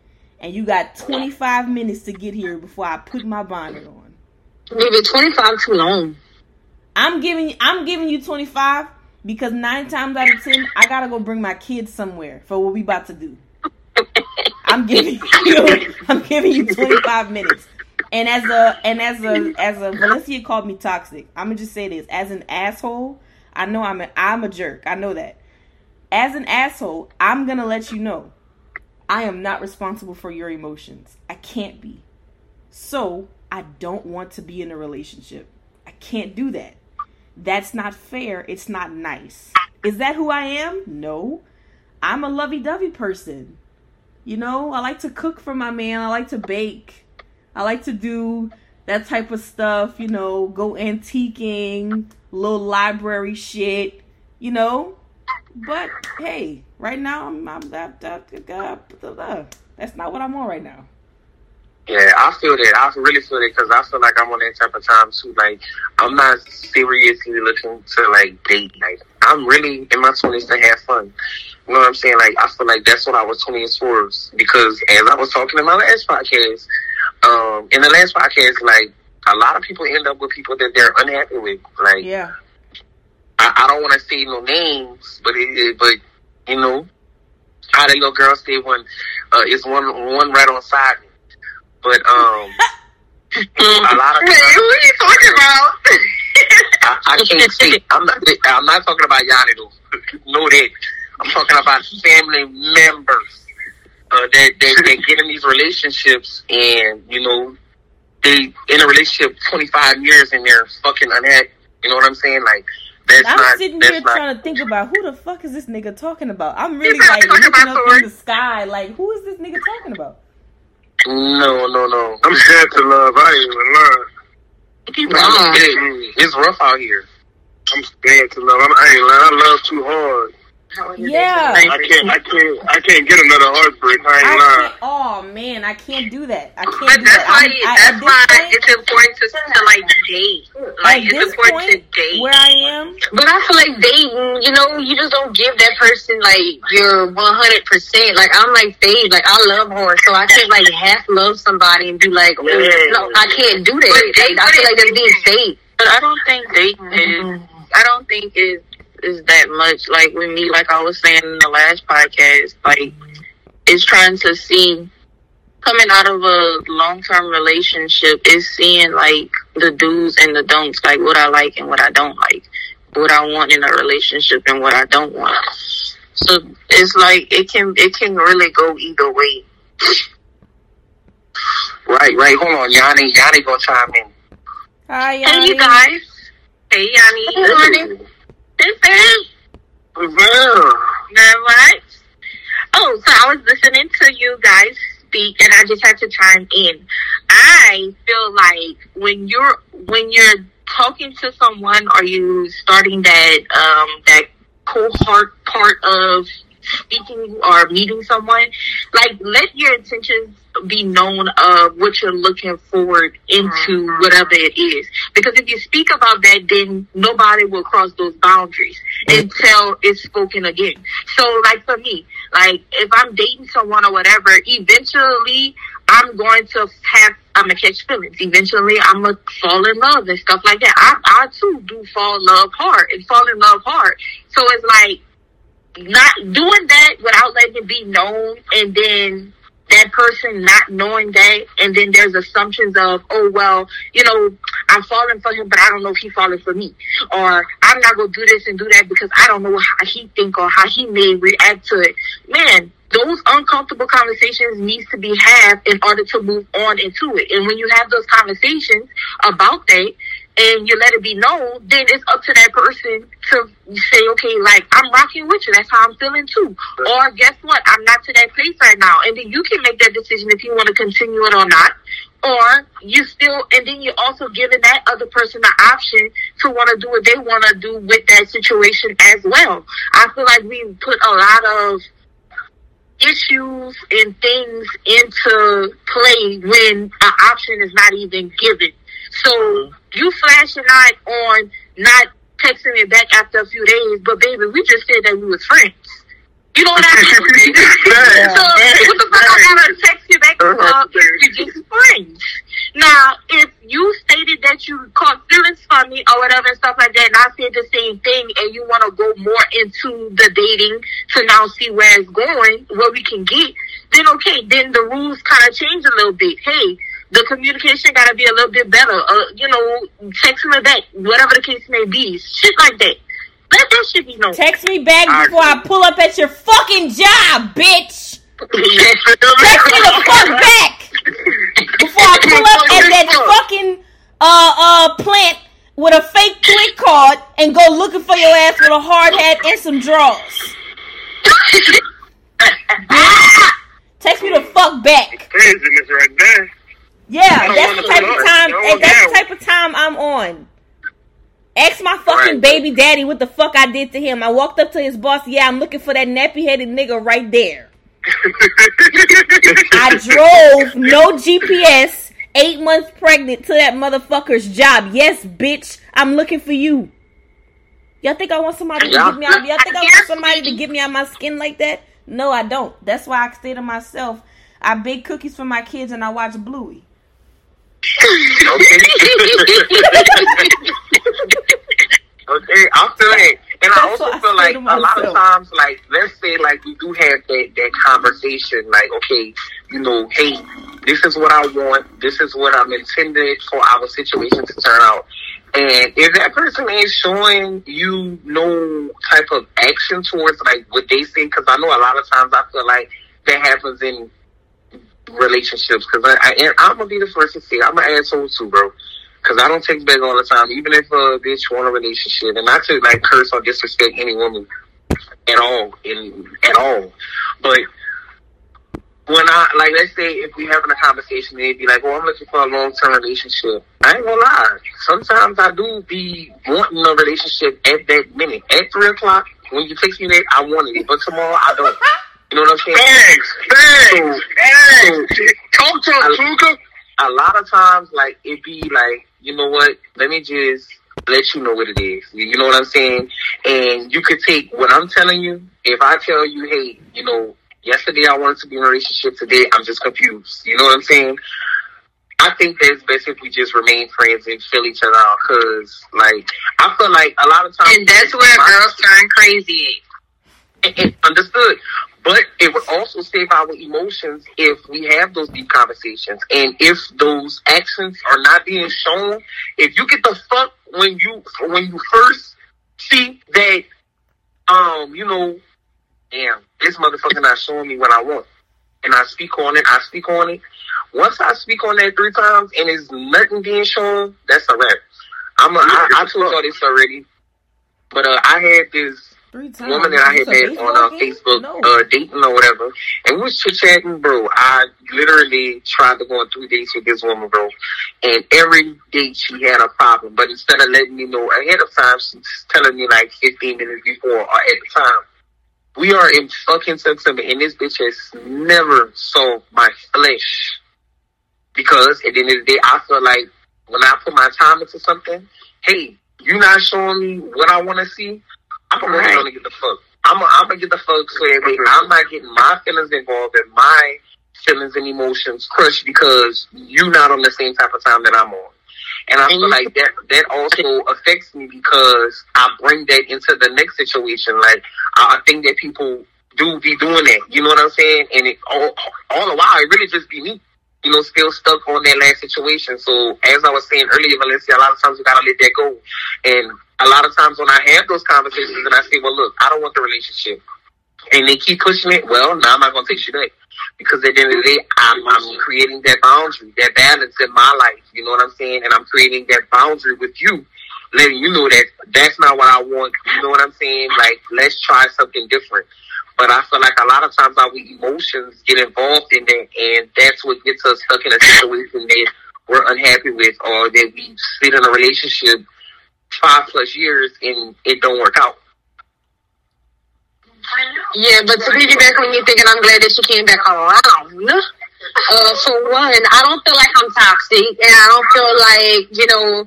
And you got 25 minutes to get here before I put my bonnet on. Maybe 25 too long. I'm giving I'm giving you 25 because 9 times out of 10 I got to go bring my kids somewhere for what we about to do. I'm giving you I'm giving you 25 minutes. And as a and as a as a Valencia called me toxic. I'm gonna just say this: as an asshole, I know I'm a I'm a jerk. I know that. As an asshole, I'm gonna let you know, I am not responsible for your emotions. I can't be. So I don't want to be in a relationship. I can't do that. That's not fair. It's not nice. Is that who I am? No. I'm a lovey dovey person. You know, I like to cook for my man. I like to bake. I like to do that type of stuff, you know, go antiquing, little library shit, you know. But hey, right now I'm, I'm that, that's not what I'm on right now. Yeah, I feel that. I really feel that because I feel like I'm on that type of time too. Like, I'm not seriously looking to like date. Like, I'm really in my twenties to have fun. You know what I'm saying? Like, I feel like that's what I was twenty for. Because as I was talking in my last podcast, um, in the last podcast, like a lot of people end up with people that they're unhappy with. Like, Yeah. I, I don't want to say no names, but it, it- but you know, how the little girl say one, uh, it's one one right on side me. But um, a lot of Wait, who are you talking about? I, I can't say. I'm not. I'm not talking about Yanni though. know that. I'm talking about family members uh, that that that get in these relationships, and you know, they in a relationship 25 years and they're fucking unhappy. You know what I'm saying? Like that's I'm not. sitting here not. trying to think about who the fuck is this nigga talking about. I'm really like looking up in the sky, like who is this nigga talking about? No, no, no. I'm scared to love. I ain't even. Wrong. It- it's rough out here. I'm scared to love. I'm, I ain't lying. I love too hard. Yeah. I can't. I can't. I can't get another heartbreak. I I ain't lying. can't. Oh man, I can't do that. I can't But do that's that. why, I'm- I- at that's this why point- it's important to, to like date. Like, at it's this important point to date. where I am, But I feel like dating, you know, you just don't give that person like your one hundred percent. Like I'm like Faye, like I love her, so I can't like half love somebody and be like, oh, Yeah. no, I can't do that. Like, I feel like that's being safe. But I don't think dating mm-hmm. is. I don't think is is that much. Like with me, like I was saying in the last podcast, like it's trying to see coming out of a long term relationship is seeing like the do's and the don'ts, like what I like and what I don't like, what I want in a relationship and what I don't want. So it's like it can it can really go either way. Right, right. Hold on, Yanni. Yanni gonna chime in. hi Hey, Yanni. you guys. Hey, Yanni. Good morning. Well, Not much. Oh, so I was listening to you guys speak, and I just had to chime in. I I feel like when you're when you're talking to someone, are you starting that um that cohort part of speaking or meeting someone, like let your intentions be known of what you're looking forward into mm-hmm. whatever it is. Because if you speak about that, then nobody will cross those boundaries until it's spoken again. So like for me, like if I'm dating someone or whatever, eventually I'm going to have I'm gonna catch feelings. Eventually, I'm gonna fall in love and stuff like that. I, I too do fall in love hard and fall in love hard. So it's like not doing that without letting it be known and then that person not knowing that and then there's assumptions of oh well you know i'm falling for him but i don't know if he's falling for me. Or i'm not gonna do this and do that because i don't know how he think or how he may react to it. Man those uncomfortable conversations needs to be had in order to move on into it. And when you have those conversations about that and you let it be known, then it's up to that person to say, okay, like I'm rocking with you. That's how I'm feeling too. Or guess what? I'm not to that place right now, and then you can make that decision if you want to continue it or not. Or you still, and then you're also giving that other person the option to want to do what they want to do with that situation as well. I feel like we put a lot of issues and things into play when an option is not even given. So mm-hmm. You flashing light on not texting me back after a few days, but baby, we just said that we was friends. You know what I mean? so what the fuck I gotta text you back uh, if you're just friends. Now, if you stated that you caught feelings for me or whatever and stuff like that, and I said the same thing, and you want to go more into the dating to now see where it's going, where we can get, then okay, then the rules kind of change a little bit. Hey, the communication got to be a little bit better. Uh, you know, text me back, whatever the case may be, shit like that. Let that shit be known. Text me back before I pull up at your fucking job, bitch. Text me the fuck back before I pull up at that fucking uh uh plant with a fake click card and go looking for your ass with a hard hat and some drawers. Bitch. Text me the fuck back. Craziness right there. Yeah, that's the type of time. And that's the type of time I'm on. Ask my fucking Right. baby daddy what the fuck I did to him. I walked up to his boss. Yeah, I'm looking for that nappy headed nigga right there. I drove no GPS, eight months pregnant to that motherfucker's job. Yes, bitch, I'm looking for you. Y'all think I want somebody to get me out? Y'all think I want somebody to get me out my skin like that? No, I don't. That's why I stay to myself. I bake cookies for my kids and I watch Bluey. Okay, I feel it. And I also I feel like a lot of times, like, let's say, like, we do have that, that conversation, like, okay, you know, hey, this is what I want, this is what I'm intended for our situation to turn out. And if that person ain't showing you no type of action towards, like, what they say, because I know a lot of times I feel like that happens in relationships, because I, I I'm to be the first to say, I'm an asshole too, bro. Cause I don't take back all the time, even if a bitch want a relationship, and not to like curse or disrespect any woman at all, in at all. But when I like, let's say if we having a conversation, they'd be like, "Oh, I'm looking for a long term relationship." I ain't gonna lie. Sometimes I do be wanting a relationship at that minute, at three o'clock. When you text me that, I wanted it, but tomorrow I don't. You know what I'm saying? Thanks, thanks, thanks. Talk to him, Tuka. a lot of times, like it be like, you know what? Let me just let you know what it is. You know what I'm saying? And you could take what I'm telling you. If I tell you, hey, you know, yesterday I wanted to be in a relationship. Today I'm just confused. You know what I'm saying? I think that it's best if we just remain friends and fill each other out. Cause like I feel like a lot of times, And that's where girls turn crazy. and understood. But it would also save our emotions if we have those deep conversations. And if those actions are not being shown, if you get the fuck when you when you first see that um, you know, damn, this motherfucker not showing me what I want. And I speak on it, I speak on it. Once I speak on that three times and it's nothing being shown, that's a wrap. I'm a, I, I told y'all this already. But uh, I had this Three times. woman that I had met on uh. Facebook, No. uh, dating or whatever, and we was chit chatting, bro. I literally tried to go on three dates with this woman, bro, and every date she had a problem. But instead of letting me know ahead of time, she's telling me like 15 minutes before or at the time. We are in fucking September, and this bitch has never saw my flesh. Because at the end of the day, I feel like when I put my time into something, hey, you not showing me what I want to see, I'm gonna Right. get the fuck. I'm gonna, I'm gonna get the fuck clear. I'm not getting my feelings involved and my feelings and emotions crushed because you're not on the same type of time that I'm on. And I feel like that that also affects me because I bring that into the next situation. Like I, I think that people do be doing that. You know what I'm saying? And it all all the while it really just be me. You know, still stuck on that last situation. So as I was saying earlier, Valencia, a lot of times we gotta let that go. And a lot of times when I have those conversations and I say, Well look, I don't want the relationship and they keep pushing it, well, now I'm not gonna take you back. Because at the end of the day, I'm, I'm creating that boundary, that balance in my life. You know what I'm saying? And I'm creating that boundary with you, letting you know that that's not what I want. You know what I'm saying? Like, let's try something different. But I feel like a lot of times our emotions get involved in that, and that's what gets us stuck in a situation that we're unhappy with, or that we sit in a relationship five plus years and it don't work out. Yeah, but to piggyback on you thinking I'm glad that she came back around. Uh, for one, I don't feel like I'm toxic, and I don't feel like you know.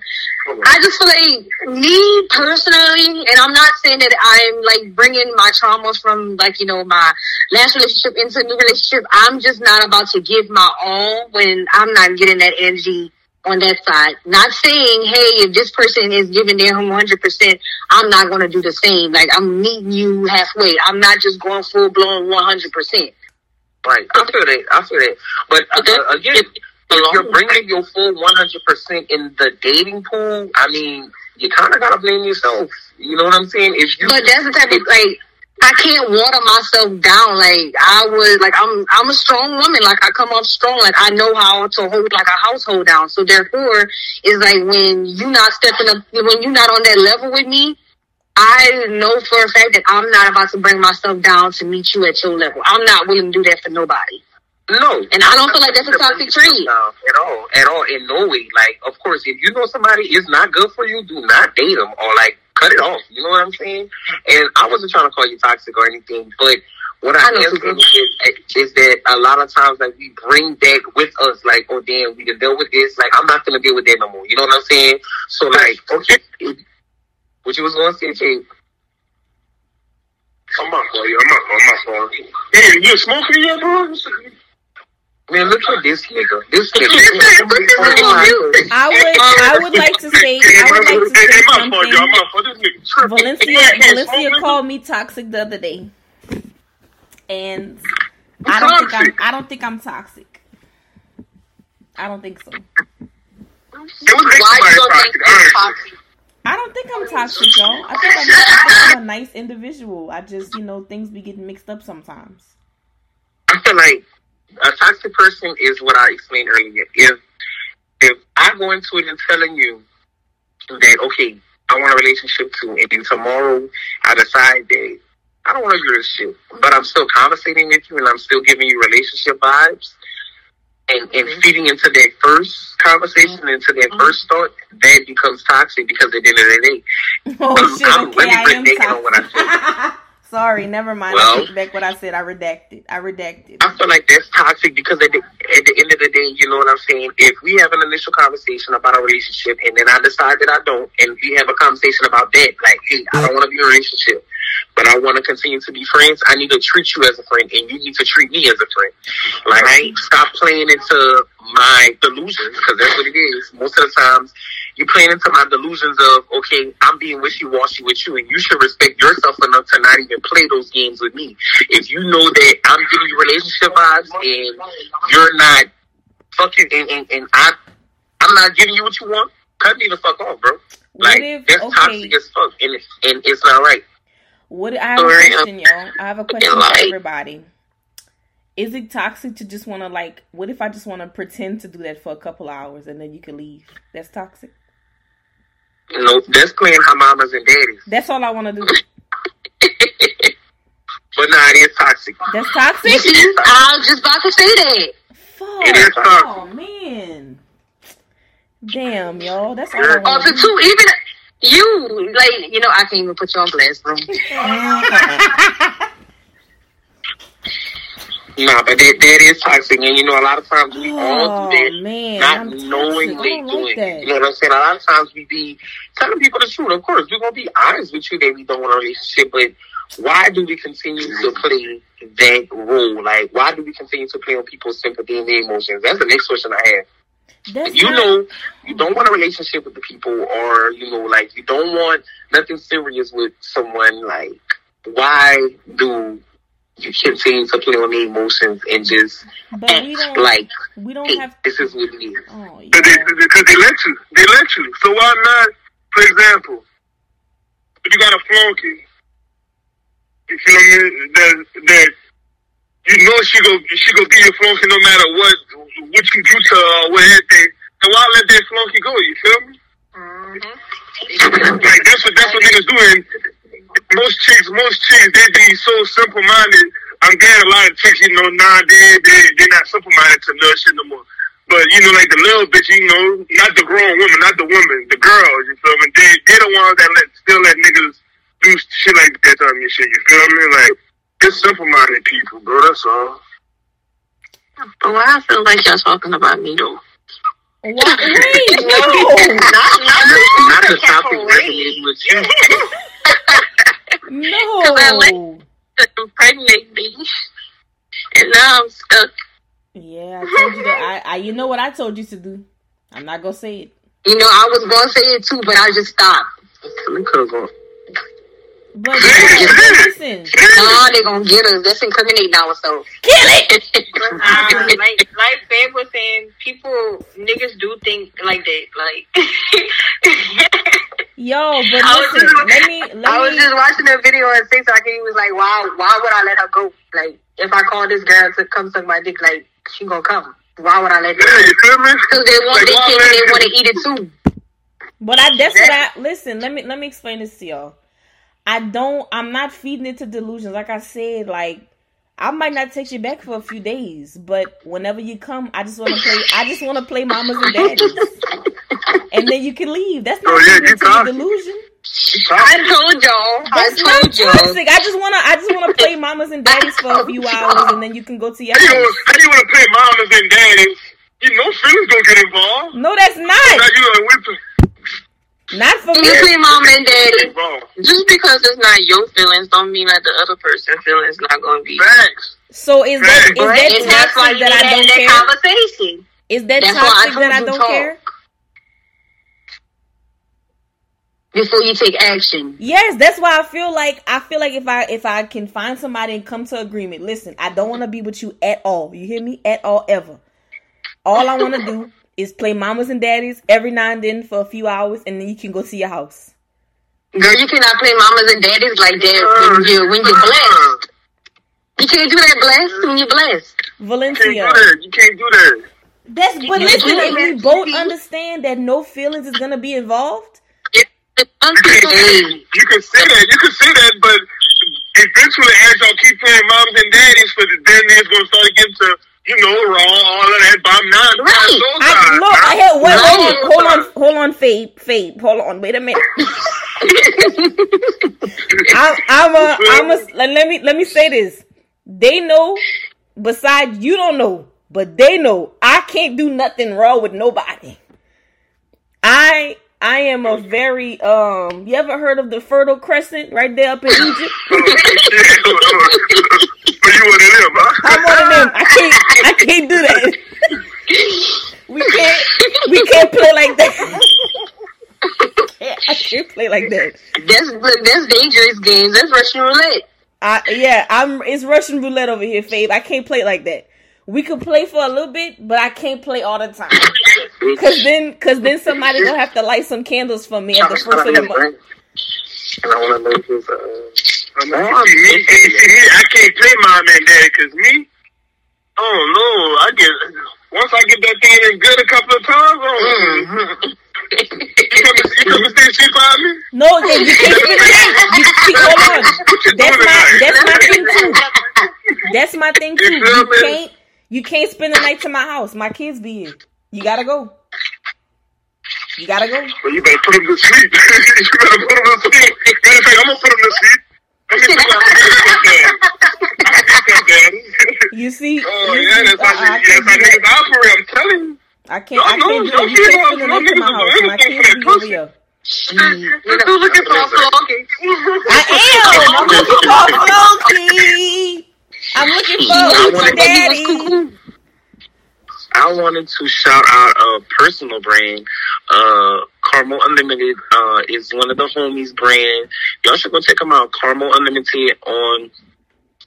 I just feel like me personally, and I'm not saying that I'm like bringing my traumas from like you know my last relationship into a new relationship. I'm just not about to give my all when I'm not getting that energy on that side. Not saying, hey, if this person is giving their home 100%, I'm not going to do the same. Like, I'm meeting you halfway. I'm not just going full blown 100%. Right, I feel that. I feel that. But uh, again, if you're bringing your full 100% in the dating pool, I mean, you kind of gotta blame yourself. You know what I'm saying? If you, But that's the type of, like, I can't water myself down. Like, I would, like, I'm, I'm a strong woman. Like, I come off strong. Like, I know how to hold, like, a household down. So, therefore, it's like when you're not stepping up, when you're not on that level with me, I know for a fact that I'm not about to bring myself down to meet you at your level. I'm not willing to do that for nobody. no, And I don't feel like that's a toxic trait. No, at all, at all, in no way. Like, of course, if you know somebody is not good for you, do not date them or like cut it off. You know what I'm saying? And I wasn't trying to call you toxic or anything, but what I, I am saying is, is that a lot of times, like, we bring that with us, like, oh, damn, we can deal with this. Like, I'm not going to deal with that no more. You know what I'm saying? So, like, okay, what you was going to say, Jay? I'm not for you. I'm not for I'm not for you. Hey, you smoking yet, bro? Man, look at this nigga. This nigga. I would I would like to say I would like to say hey, my fault, y'all. something. My fault. This nigga tripping. Valencia Valencia called me toxic the other day, and I don't think I'm I don't think I'm toxic. I don't think so. It was Why you somebody don't think toxic, it's honestly. toxic? I don't think I'm toxic, y'all. I think I'm, I think I'm a nice individual. I just you know things be getting mixed up sometimes. I feel like a toxic person is what I explained earlier. If if I go into it and telling you that okay, I want a relationship too, and then tomorrow I decide that I don't want to do this shit, but I'm still conversating with you and I'm still giving you relationship vibes. And, and mm-hmm. feeding into that first conversation, into that mm-hmm. first thought, that becomes toxic because at the end of the day, Oh I'm- shit! I'm Okay, really I am reneging on what I toxic. Sorry, never mind. Well- I take back what I said. I redacted. I redacted. I feel like that's toxic because at the, at the end of the day, you know what I'm saying? If we have an initial conversation about a relationship and then I decide that I don't, and we have a conversation about that, like, hey, I don't want to be in a relationship, but I want to continue to be friends, I need to treat you as a friend and you need to treat me as a friend. Like, right? Stop playing into my delusions because that's what it is. Most of the times, you're playing into my delusions of, okay, I'm being wishy-washy with you and you should respect yourself enough to not even play those games with me. If you know that I'm giving you relationship vibes and you're not fucking, and, and, and I, I'm not giving you what you want, cut me the fuck off, bro. Like, if that's okay? toxic as fuck and and it's not right. What I have a Sorry, question, yo. I have a question for everybody. Is it toxic to just want to like? What if I just want to pretend to do that for a couple hours and then you can leave? That's toxic. You know, that's playing her mamas and daddies. That's all I want to do. But nah, it is toxic. That's toxic. I was just about to say that. Fuck. It is toxic. Oh man. Damn, y'all. That's all. I Also, wanna too, even you, like, you know, I can't even put you on blast, bro. Nah, but that, that is toxic, and you know, a lot of times we all do Oh that, man, not I'm knowingly I don't doing like it. You know what I'm saying? A lot of times we be telling people the truth. Of course, we're gonna be honest with you that we don't want a relationship, but why do we continue to play that role? Like, why do we continue to play on people's sympathy and their emotions? That's the next question I have. That's If you not- know you don't want a relationship with the people, or you know, like you don't want nothing serious with someone, like why do you continue to play on the emotions and just But we act don't. like we don't hey, have. this is what it is? Oh Because they, yeah. because they let you. They let you. So why not, for example, if you got a flunky, you feel me, that, that you know she go, she go be your flunky no matter what, what you do to her or what anything, then why let that flunky go, you feel me? Mm-hmm. Like that's what that's what niggas doing. Most chicks, most chicks, they be so simple minded. I'm getting a lot of chicks, you know, nah, they they they're not simple minded to no shit no more. But you know, like the little bitch, you know, not the grown woman, not the woman, the girls, you feel me? They they the ones that let still let niggas do shit like that on me shit, you feel me? Like it's simple minded people, bro, that's all. But why I feel like y'all talking about me though? Why, wait, no. Not, not, Not the topic resonated with you. No, because I like- No. Impregnate me, and now I'm stuck. Yeah, I told you that. I, I, you know what I told you to do. I'm not gonna say it. You know, I was going to say it too, but I just stopped. We could have gone. But, yeah, but listen, Nah, they going to get us. That's incriminating ourselves. kill it. Um, like like Fab was saying, people niggas do think like that. Like Yo, but I was listen, just- let me let I was me. just watching a video on TikTok and he was like, why, why would I let her go? Like, if I call this girl to come suck my dick, like, she gonna come. Why would I let her Yeah, go? me? Because they want Like, their why and they want to eat it too. But I that's what I listen. Let me let me explain this to y'all. I don't. I'm not feeding into delusions. Like I said, like I might not text you back for a few days, but whenever you come, I just want to play. I just want to play mamas and daddies, and then you can leave. That's not Oh, yeah, feeding you into the delusion. I told y'all. I That's not told y'all. toxic. I just wanna. I just wanna play mamas and daddies for a few hours, and then you can go to your How you, house. wanna- how you want to play mamas and daddies? You know feelings gonna get involved. No, that's Now not. You are with Not for You me. play mom and daddy. involved. Just because it's not your feelings, don't mean that the other person's feelings not gonna be. Facts. So is that is But, that and that's why toxic you that I don't that care? conversation. Is that That's why I toxic told that I don't talk. care? Before you take action. Yes, that's why I feel like I feel like if I if I can find somebody and come to agreement, listen, I don't want to be with you at all. You hear me? At all ever. All I want to do is play mamas and daddies every now and then for a few hours, and then you can go see your house. Girl, you cannot play mamas and daddies like that when you're, when you're blessed. You can't do that blessed when you're blessed. You can't do Valencia. that. You can't do that. That's but You listen, can't if we both understand that no feelings is gonna be involved. Some You people, can, you can say that. You can say that, but eventually, as y'all keep playing moms and daddies, for the then it's gonna start getting to you know raw, all of that bomb nine. Right. I look, I had wait, No. wait, hold on, hold on, Fabe, Fabe, hold on, wait a minute. I'm, I'm a, I'm a, let, let me, let me say this. They know, besides you don't know, but they know I can't do nothing wrong with nobody. I, I am a very, um, you ever heard of the Fertile Crescent right there up in Egypt? but you one of them, huh? I'm one of them. I can't, I can't do that. we can't, we can't play like that. I can't play like that. That's that's dangerous games. That's Russian roulette. I yeah, I'm. It's Russian roulette over here, Fabe. I can't play like that. We could play for a little bit, but I can't play all the time. Cause then, cause then somebody gonna have to light some candles for me at the first of the month. Uh, And I want to know. Uh, I'm me, see, see, me, I can't play mom and dad because me, oh no, I get once I get that thing in good a couple of times. Oh, you come and you come and stay sleep on me. No, yeah, you can't. You, see, hold on. That's my tonight? that's my thing too. That's my thing too. You You can't you can't spend the night to my house. My kids be here. You gotta go. You gotta go. Well, you better put him to sleep. you better put him to sleep. Matter of fact, I'm gonna put him to sleep. Let me put my daddy. You see? Oh you yeah, see, that's how uh, I can't how do that. niggas operate. I'm telling you. I can't. I No, can't do no, it. You no, can't spend the no, night to my house. do My anything kids be that over pussy. here. You're still looking for a flunky. I am. I'm looking for Floki. I'm looking for wanna- daddy. I wanted to shout out a personal brand. Uh, Carmel Unlimited uh, is one of the homies brand. Y'all should go check him out. Carmel Unlimited on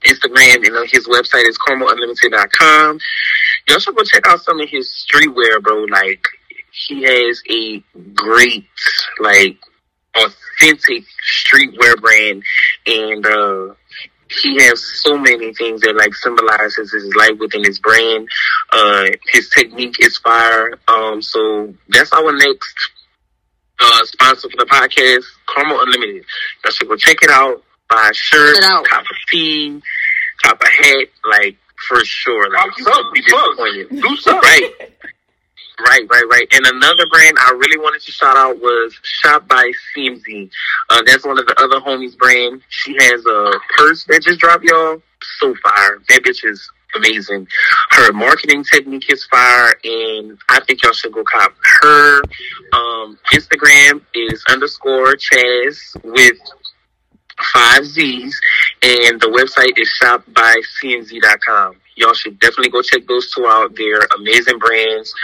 Instagram and uh, his website is carmelunlimited.com. Y'all should go check out some of his streetwear, bro. Like he has a great, like, authentic streetwear brand, and uh, he has so many things that like symbolizes his life within his brand. Uh, his technique is fire. Um, so that's our next uh, sponsor for the podcast, Carmel Unlimited. Y'all should go check it out. Buy a shirt, Check it out. cop a tee, cop a hat, like for sure. Like Cop something, be be plugged. disappointed. Do something. Right. Right, right, right. And another brand I really wanted to shout out was Shop by CMZ. Uh, that's one of the other homies brand. She has a purse that just dropped, y'all. So fire. That bitch is amazing. Her marketing technique is fire, and I think y'all should go cop her. Um, Instagram is underscore Chaz with five Z's, and the website is shopbycmz.com. Y'all should definitely go check those two out. They're amazing brands.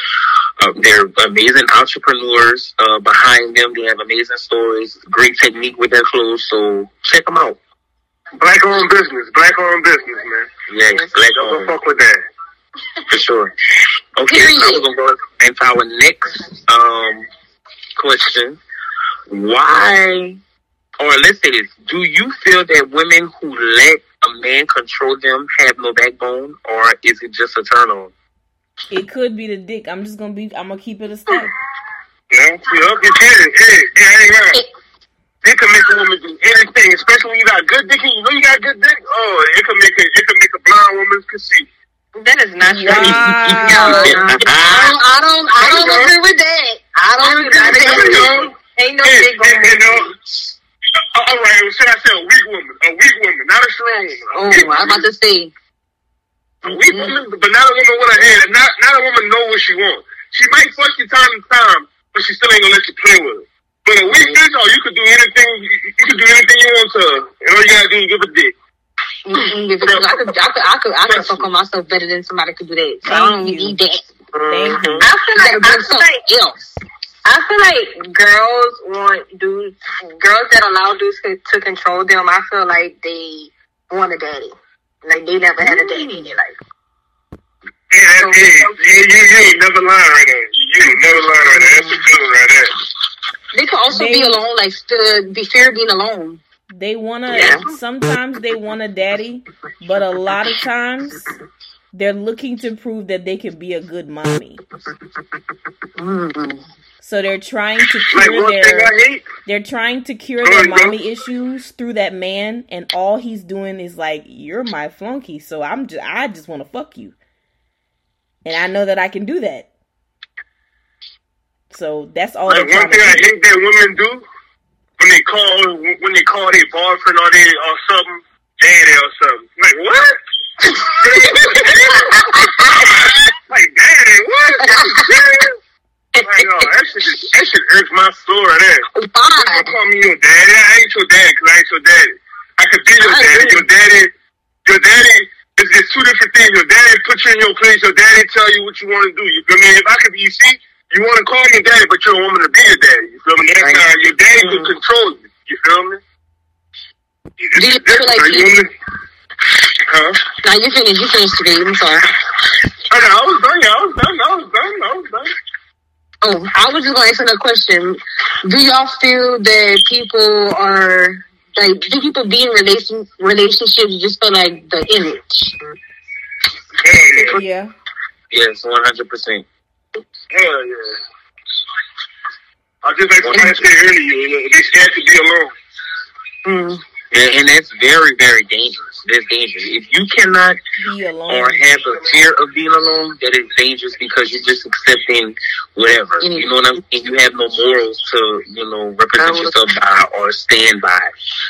Uh, they're amazing entrepreneurs uh, behind them. They have amazing stories, great technique with their clothes. So check them out. Black owned business. Black owned business, man. Yes, black Don't owned, fuck with that. for sure. Okay, Period. now we're gonna go into our next um, question. Why, or let's say this: Do you feel that women who let a man control them have no backbone, or is it just a turn on? It could be the dick. I'm just gonna be. I'm gonna keep it a stack. Yeah, yeah, you can. Yeah, yeah, I ain't lying. It can make a woman do anything, especially when you got good dick and you know you got good dick. Oh, it can make a it can make a blind woman conceive. That is not true. Wow. I don't, I don't, I don't agree with that. I don't agree with that. Ain't no And, big and, and, bone. uh, all right, should I say a weak woman? A weak woman, not a strong woman. A Oh, I'm about to say. A weak woman, but not a woman with a head. Not not a woman know what she wants. She might fuck you time to time, but she still ain't gonna let you play with her. But a weak bitch, oh, you could do anything. You, you could do anything you want to. And all you gotta do is give a dick. Mm-mm, because I could, I could, I could, I could fuck on myself better than somebody could do that. So I don't Thank need that. Thank you. I feel like I feel like something else. I feel like girls want dudes, girls that allow dudes to, to control them. I feel like they want a daddy. Like they never had a daddy in their life. Yeah, that, yeah, yeah, you, you ain't never lying right there. You ain't never lying right there. That's a good one right there. They could also They- be alone, like still be fear of being alone. They wanna. Yeah. Sometimes they want a daddy, but a lot of times they're looking to prove that they can be a good mommy. Mm. So they're trying to cure thing their. They're trying to cure their mommy issues through that man, and all he's doing is like, "You're my flunky, so I'm just, I just want to fuck you," and I know that I can do that. So that's all Like one thing I hate that women do when they call when they call their boyfriend or they or something, daddy or something. Like what? like daddy, what? Are? Like oh, that shit just, that shit irks my soul right there. You Fine. call me your daddy. I ain't your daddy because I ain't your daddy. I could be your daddy. Your daddy, your daddy. It's, it's two different things. Your daddy put you in your place. Your daddy tell you what you want to do. You feel me? If I could be, you see, you want to call me daddy, but you're a woman to be your daddy. You feel me? That's Right. how your daddy Mhm. could control you. You feel me? Do you feel like Are you he- woman- Huh? Now you finished. You finished today. I'm sorry. I, know, I was done. I was done. I was done. I was done. Oh, I was just gonna ask another question. Do y'all feel that people are like do people be in relation relationships just for like the image? Yeah. Yeah, Yes, one hundred percent. Hell yeah. I just like somebody said earlier, they scared to be alone. Mm. And, and that's very, very dangerous. That's dangerous. If you cannot Be alone. or have a fear of being alone, that is dangerous because you're just accepting whatever. You know what I'm saying? You have no morals to, you know, represent yourself by or stand by.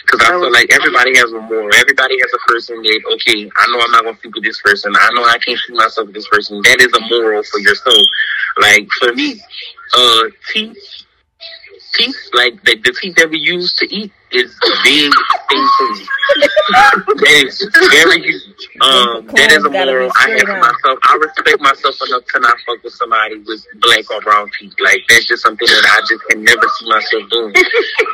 Because I feel like everybody has a moral. Everybody has a person that, okay, I know I'm not going to sleep with this person. I know I can't see myself with this person. That is a moral for yourself. Like, for me, uh, teeth, teeth, like the, the teeth that we use to eat is a big thing for that is very huge. Um, that is a moral I have straight for on. myself. I respect myself enough to not fuck with somebody with black or brown teeth. Like that's just something that I just can never see myself doing.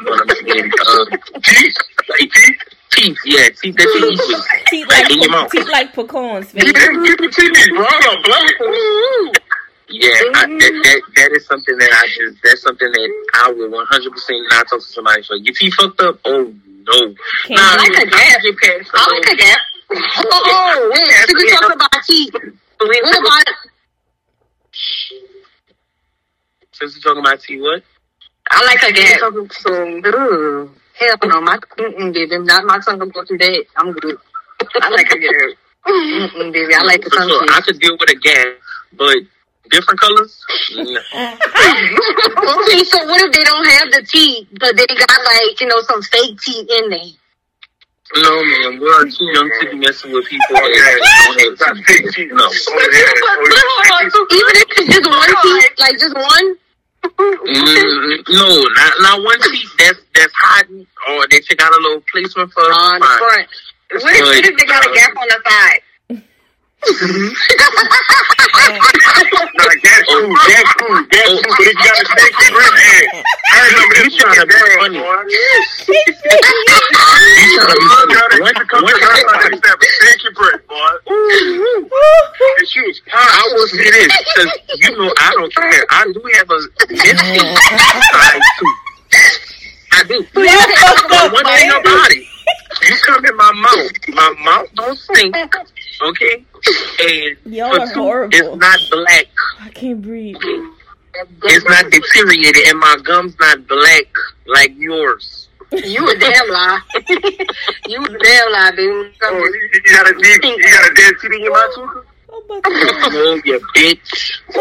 What I'm saying, um, teeth, like teeth, teeth, yeah, teeth that you eat with, Teeth like like, in your mouth. teeth like pecans, Yeah, baby. give it to me, bro. I'm black. Yeah, I, that, that that is something that I just that's something that I would one hundred percent not talk to somebody for. Your teeth fucked up? Oh no. Nah, I like a gap. I like a gap. Oh, wait. Should we talk about teeth? What about Since we're talking about teeth, what? I like a gap. So, hell no, my mm-mm, baby, not my tongue will go through that. I'm good. I like a gap. Mm-mm, baby, I like the tongue sure, I could deal with a gas, but different colors. Nah. okay, so what if they don't have the teeth, but they got like you know some fake teeth in there? No, man, we are too young to be messing with people that don't have teeth. No. Even if it's just one teeth, like just one. Mm, no, not not one teeth. That's that's hiding, or they check out a little placement for on the front. What if, what if they got a gap on the side? Nah, that's cool. That's cool. That's cool. But if you got a stinky breath, hey, I remember You this trying to shit be bad, funny. boy. You trying to be funny. got to come to the house and have stinky breath, boy. And she was I fine. will say this because you know I don't care. I do have a instinct side too. I do. But one thing about it, you come in my mouth. My mouth don't stink. Okay, and Y'all are two, horrible. it's not black. I can't breathe. It's not deteriorated, and my gums not black like yours. You a damn lie. you a damn lie, baby. Oh, you, you got a deep, you got a dead teeth in your mouth, too? I'm about to. Oh, you bitch! I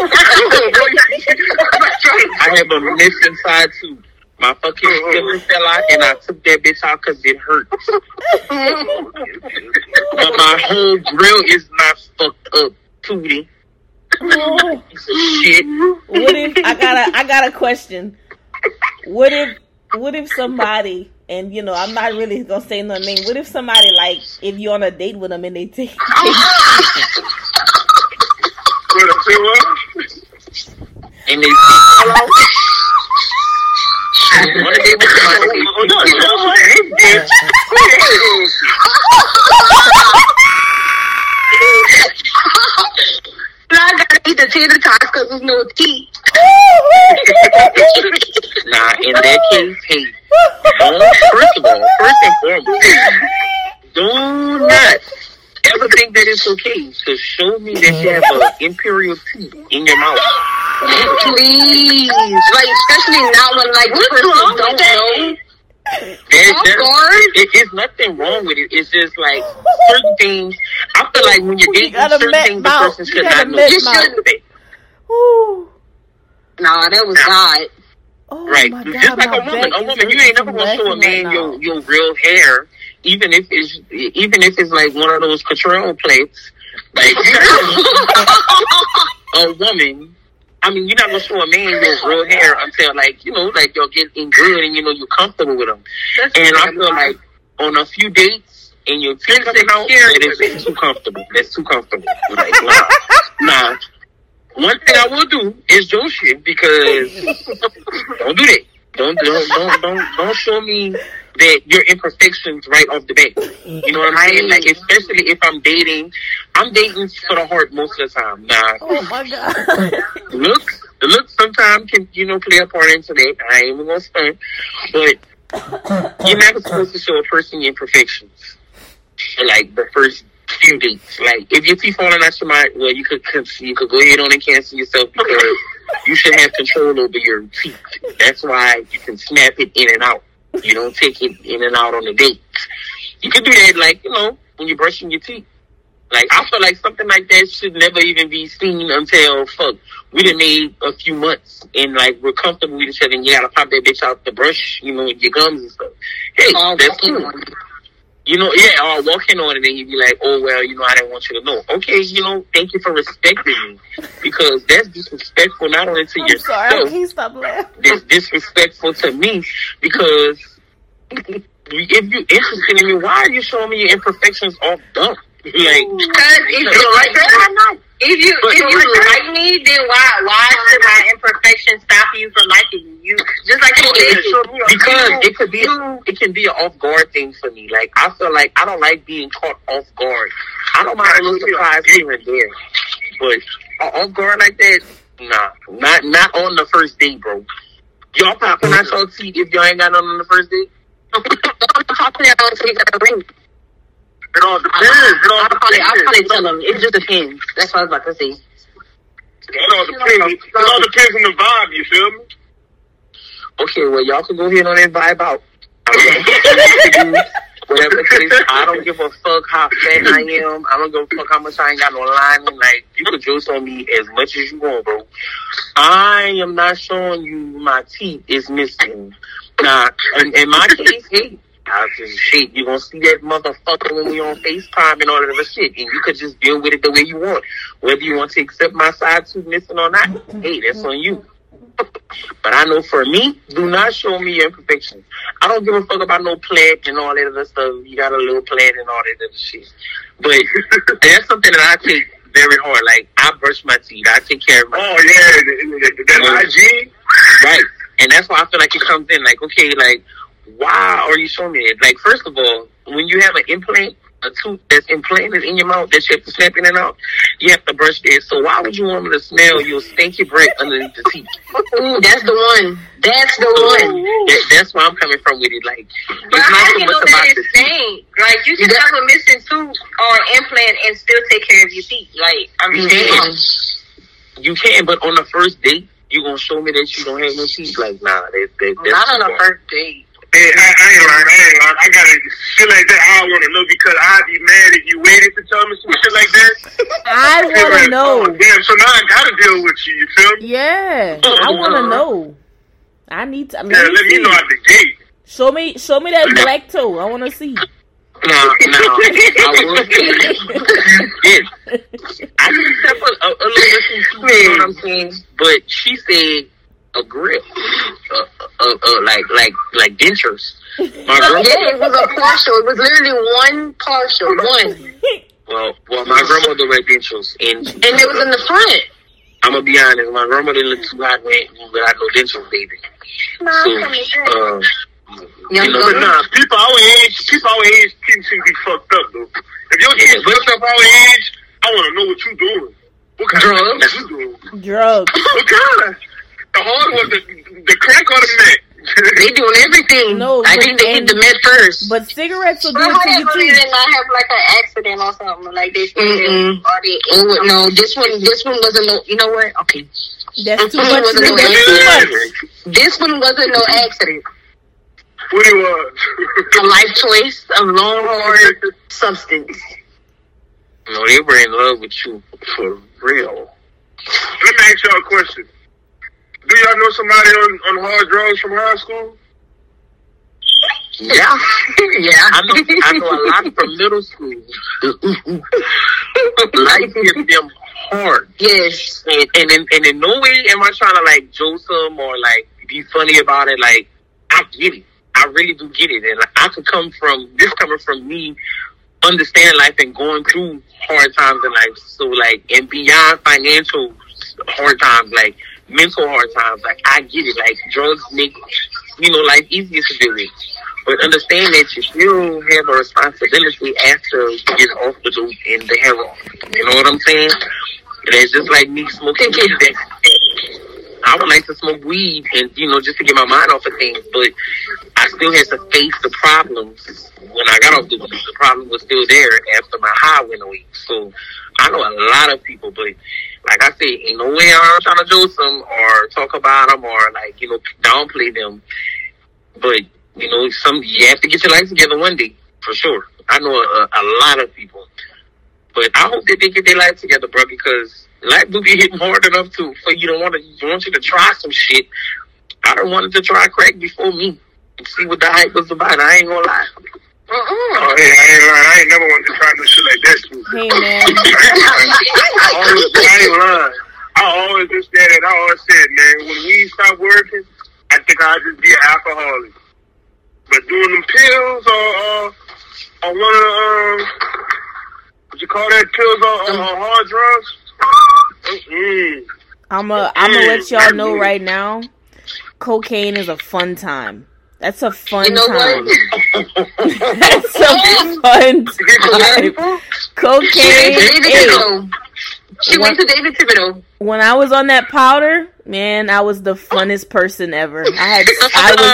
have a missing side tooth. My fucking mm-hmm. filler fell out, and I took that bitch out because it hurt. but my whole grill is not fucked up, Tootie. Shit. what if I got a I got a question? What if what if somebody and you know I'm not really gonna say no name. What if somebody like if you're on a date with them and they take What a say what? And they I gotta eat the tater tots because there's no teeth. Nah, in that case, don't, first of all, first and foremost, do not ever think that it's okay to show me that you have imperial teeth in your mouth. Please. Like, especially now when, like, the person don't know. There, Off it, it's nothing wrong with it. It's just like certain things. I feel like when you're dating, got a certain met things the mouth. person You should not know. met You shouldn't be. Ooh. Nah, that was God. Oh Right. my Just like a woman. A woman, you ain't never gonna show a man right your your real hair, even if it's even if it's like one of those control plates. Like a woman. I mean, you're not gonna show a man your real hair until like you know, like you're getting in good and you know you're comfortable with them. And I feel like on a few dates and your teeth coming out, that is too comfortable. That's too comfortable. Like, nah. nah. One thing I will do is your shit because don't do that. Don't don't don't don't don't show me that your imperfections right off the bat. You know what I'm saying? Like especially if I'm dating, I'm dating for the heart most of the time. Nah, Oh my god. looks the looks sometimes can you know play a part into that. I ain't even gonna stunt, but you're never supposed to show a person your imperfections. Like the first few dates, like if your teeth falling out your mind, well, you could you could go ahead on and cancel yourself because you should have control over your teeth. That's why you can snap it in and out. You don't take it in and out on the date. You could do that, like you know, when you're brushing your teeth. Like I feel like something like that should never even be seen until fuck we done made a few months and like we're comfortable with each other and you gotta pop that bitch out the brush, you know, with your gums and stuff. Hey, Oh, that's cool. You know, yeah, or walking on it and you be like, oh well, you know, I didn't want you to know. Okay, you know, thank you for respecting me because that's disrespectful not only to I'm sorry, I yourself, can't stop laughing. it's disrespectful to me because if you're interested in me, why are you showing me your imperfections off dump? Like, Because if you like that, if you But if you like- me, then why why should my imperfections stop you from liking you? Just like you because it could be it can be an off guard thing for me. Like I feel like I don't like being caught off guard. I don't mind a little surprise here and there, but off guard like that, nah, not not on the first date, bro. Y'all popping out y'all teeth if y'all ain't got nothing on the first date. Probably I don't take that ring. It all depends. It all probably, I'll probably depends. tell them. It just depends. That's what I was about to say. It all depends. It all depends on the vibe. You feel me? Okay, well y'all can go ahead on that vibe out. Whatever it is, I don't give a fuck how fat I am. I don't give a fuck how much I ain't got no lining. Like you can juice on me as much as you want, bro. I am not showing you my teeth is missing. Nah, in, in my case, hey, I just shit. You gonna see that motherfucker when we on FaceTime and all of that other shit, and you could just deal with it the way you want. Whether you want to accept my side tooth missing or not, hey, that's on you. But I know for me, do not show me your imperfections. I don't give a fuck about no pledge and all that other stuff. You got a little pledge and all that other shit. But that's something that I take very hard. Like I brush my teeth. I take care of my Oh yeah, the- the- the- right. And that's why I feel like it comes in like, okay, like why are you showing me it? Like first of all, when you have an implant, a tooth that's implanted in your mouth that you have to snap in and out, you have to brush it. So why would you want me to smell your stinky breath underneath the teeth? Mm, that's the one. That's the So, one. that, that's where I'm coming from with it. Like, But it's not so you much know about that the? Like you can Yeah. have a missing tooth or implant and still take care of your teeth. Like I mean, You can. You can, but on the first date, you gonna show me that you don't have no teeth? Like, nah, that, that, that's not on the first date. Hey, I, I ain't lying. I ain't lying. I gotta shit like that. I want to know because I'd be mad if you waited to tell me some shit like that. I I'd want like, to know. Oh, damn. So now I gotta deal with you. You feel me? Yeah, I want to know. I need to. I mean, Yeah, let me let me see. know at the gate. Show me, show me that black toe. I want to see. No, no, I will say yes. I can accept a, a, a little bit, you know what I'm saying? But she said a grill, uh, uh, uh, like like like dentures. My grandma, Yeah, it was a partial. It was literally one partial, one, well, well, my grandmother wear dentures, and and it was in the front. I'm gonna be honest, my grandmother looked too hot wet without no dentures, baby. So, uh, Young you know, But nah, people our age, people our age, teeth seem to be fucked up though. If your Yeah, teeth fucked up our age, I want to know what you doing. What kind Drugs. of shit you doing? Drugs. What kind of? The hard one, the, the crack or the meth? They doing everything. No, I but- think they hit the med first. But cigarettes will do But it to your hopefully teeth. they not have like an accident or something like they Mm-mm. or they oh no this one this one wasn't no you know what okay That's too much. wasn't no That's too much. accident this one wasn't no accident what it was? a life choice of long hard substance no, they were in love with you for real. Let me ask y'all a question. Do y'all know somebody on, on hard drugs from high school? Yeah. yeah I know, I know a lot from middle school. Life hit them hard. yes And, and, in, and in no way am I trying to like joke them or like be funny about it. Like, I get it. I really do get it. And I could come from, this coming from me understand life and going through hard times in life. So like, and beyond financial hard times, like mental hard times, like I get it. Like drugs make, you know, life easier to deal with. But understand that you still have a responsibility after you get off the dope and the heroin. You know what I'm saying? And it's just like me smoking weed. I would like to smoke weed and, you know, just to get my mind off of things. But I still had to face the problems when I got off the weed. The problem was still there after my high went away. So I know a lot of people, but like I said, ain't no way I'm trying to joke them or talk about them or like, you know, downplay them. But You know, some you have to get your life together one day for sure. I know a, a lot of people, but I hope that they get their life together, bro, because life do be hitting hard enough to for you to want to want you to try some shit. I don't wanted to try crack before me and see what the hype was about. I ain't gonna lie. Oh, hey, I ain't lying. I ain't never wanted to try no shit like that. Too. Hey man, I, always, I ain't lying. I always just said it. I always said, man, when we stop working, I think I'll just be an alcoholic. But doing them pills or, or, or one of the, um, what you call that, pills or, or, or hard drugs? Mm-mm. I'm a I'm gonna let y'all know right now. Cocaine is a fun time. That's a fun You know time. what? That's a fun time. Cocaine. David. She went to David Thibodeau. when I was on that powder, man, I was the funnest person ever. I had I was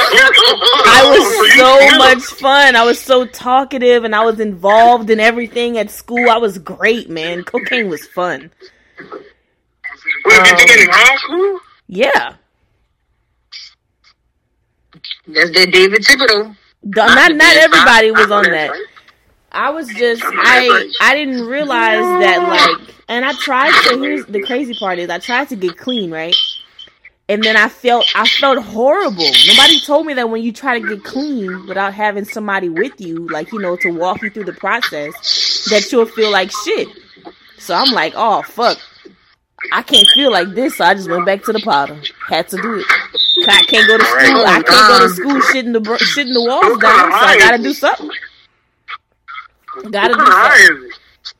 I was so much fun. I was so talkative and I was involved in everything at school. I was great, man. Cocaine was fun. Wait, did you get in um, high school? Yeah. That's that David Thibodeau. Not not everybody was on that. I was just I I didn't realize that like and I tried to here's the crazy part is I tried to get clean, right? And then I felt I felt horrible. Nobody told me that when you try to get clean without having somebody with you, like you know, to walk you through the process, that you'll feel like shit. So I'm like, oh fuck. I can't feel like this, so I just went back to the powder. Had to do it. I can't go to school. I can't go to um, school shitting the br- shitting the walls down, so I gotta do something. Gotta do kind of high something. is it?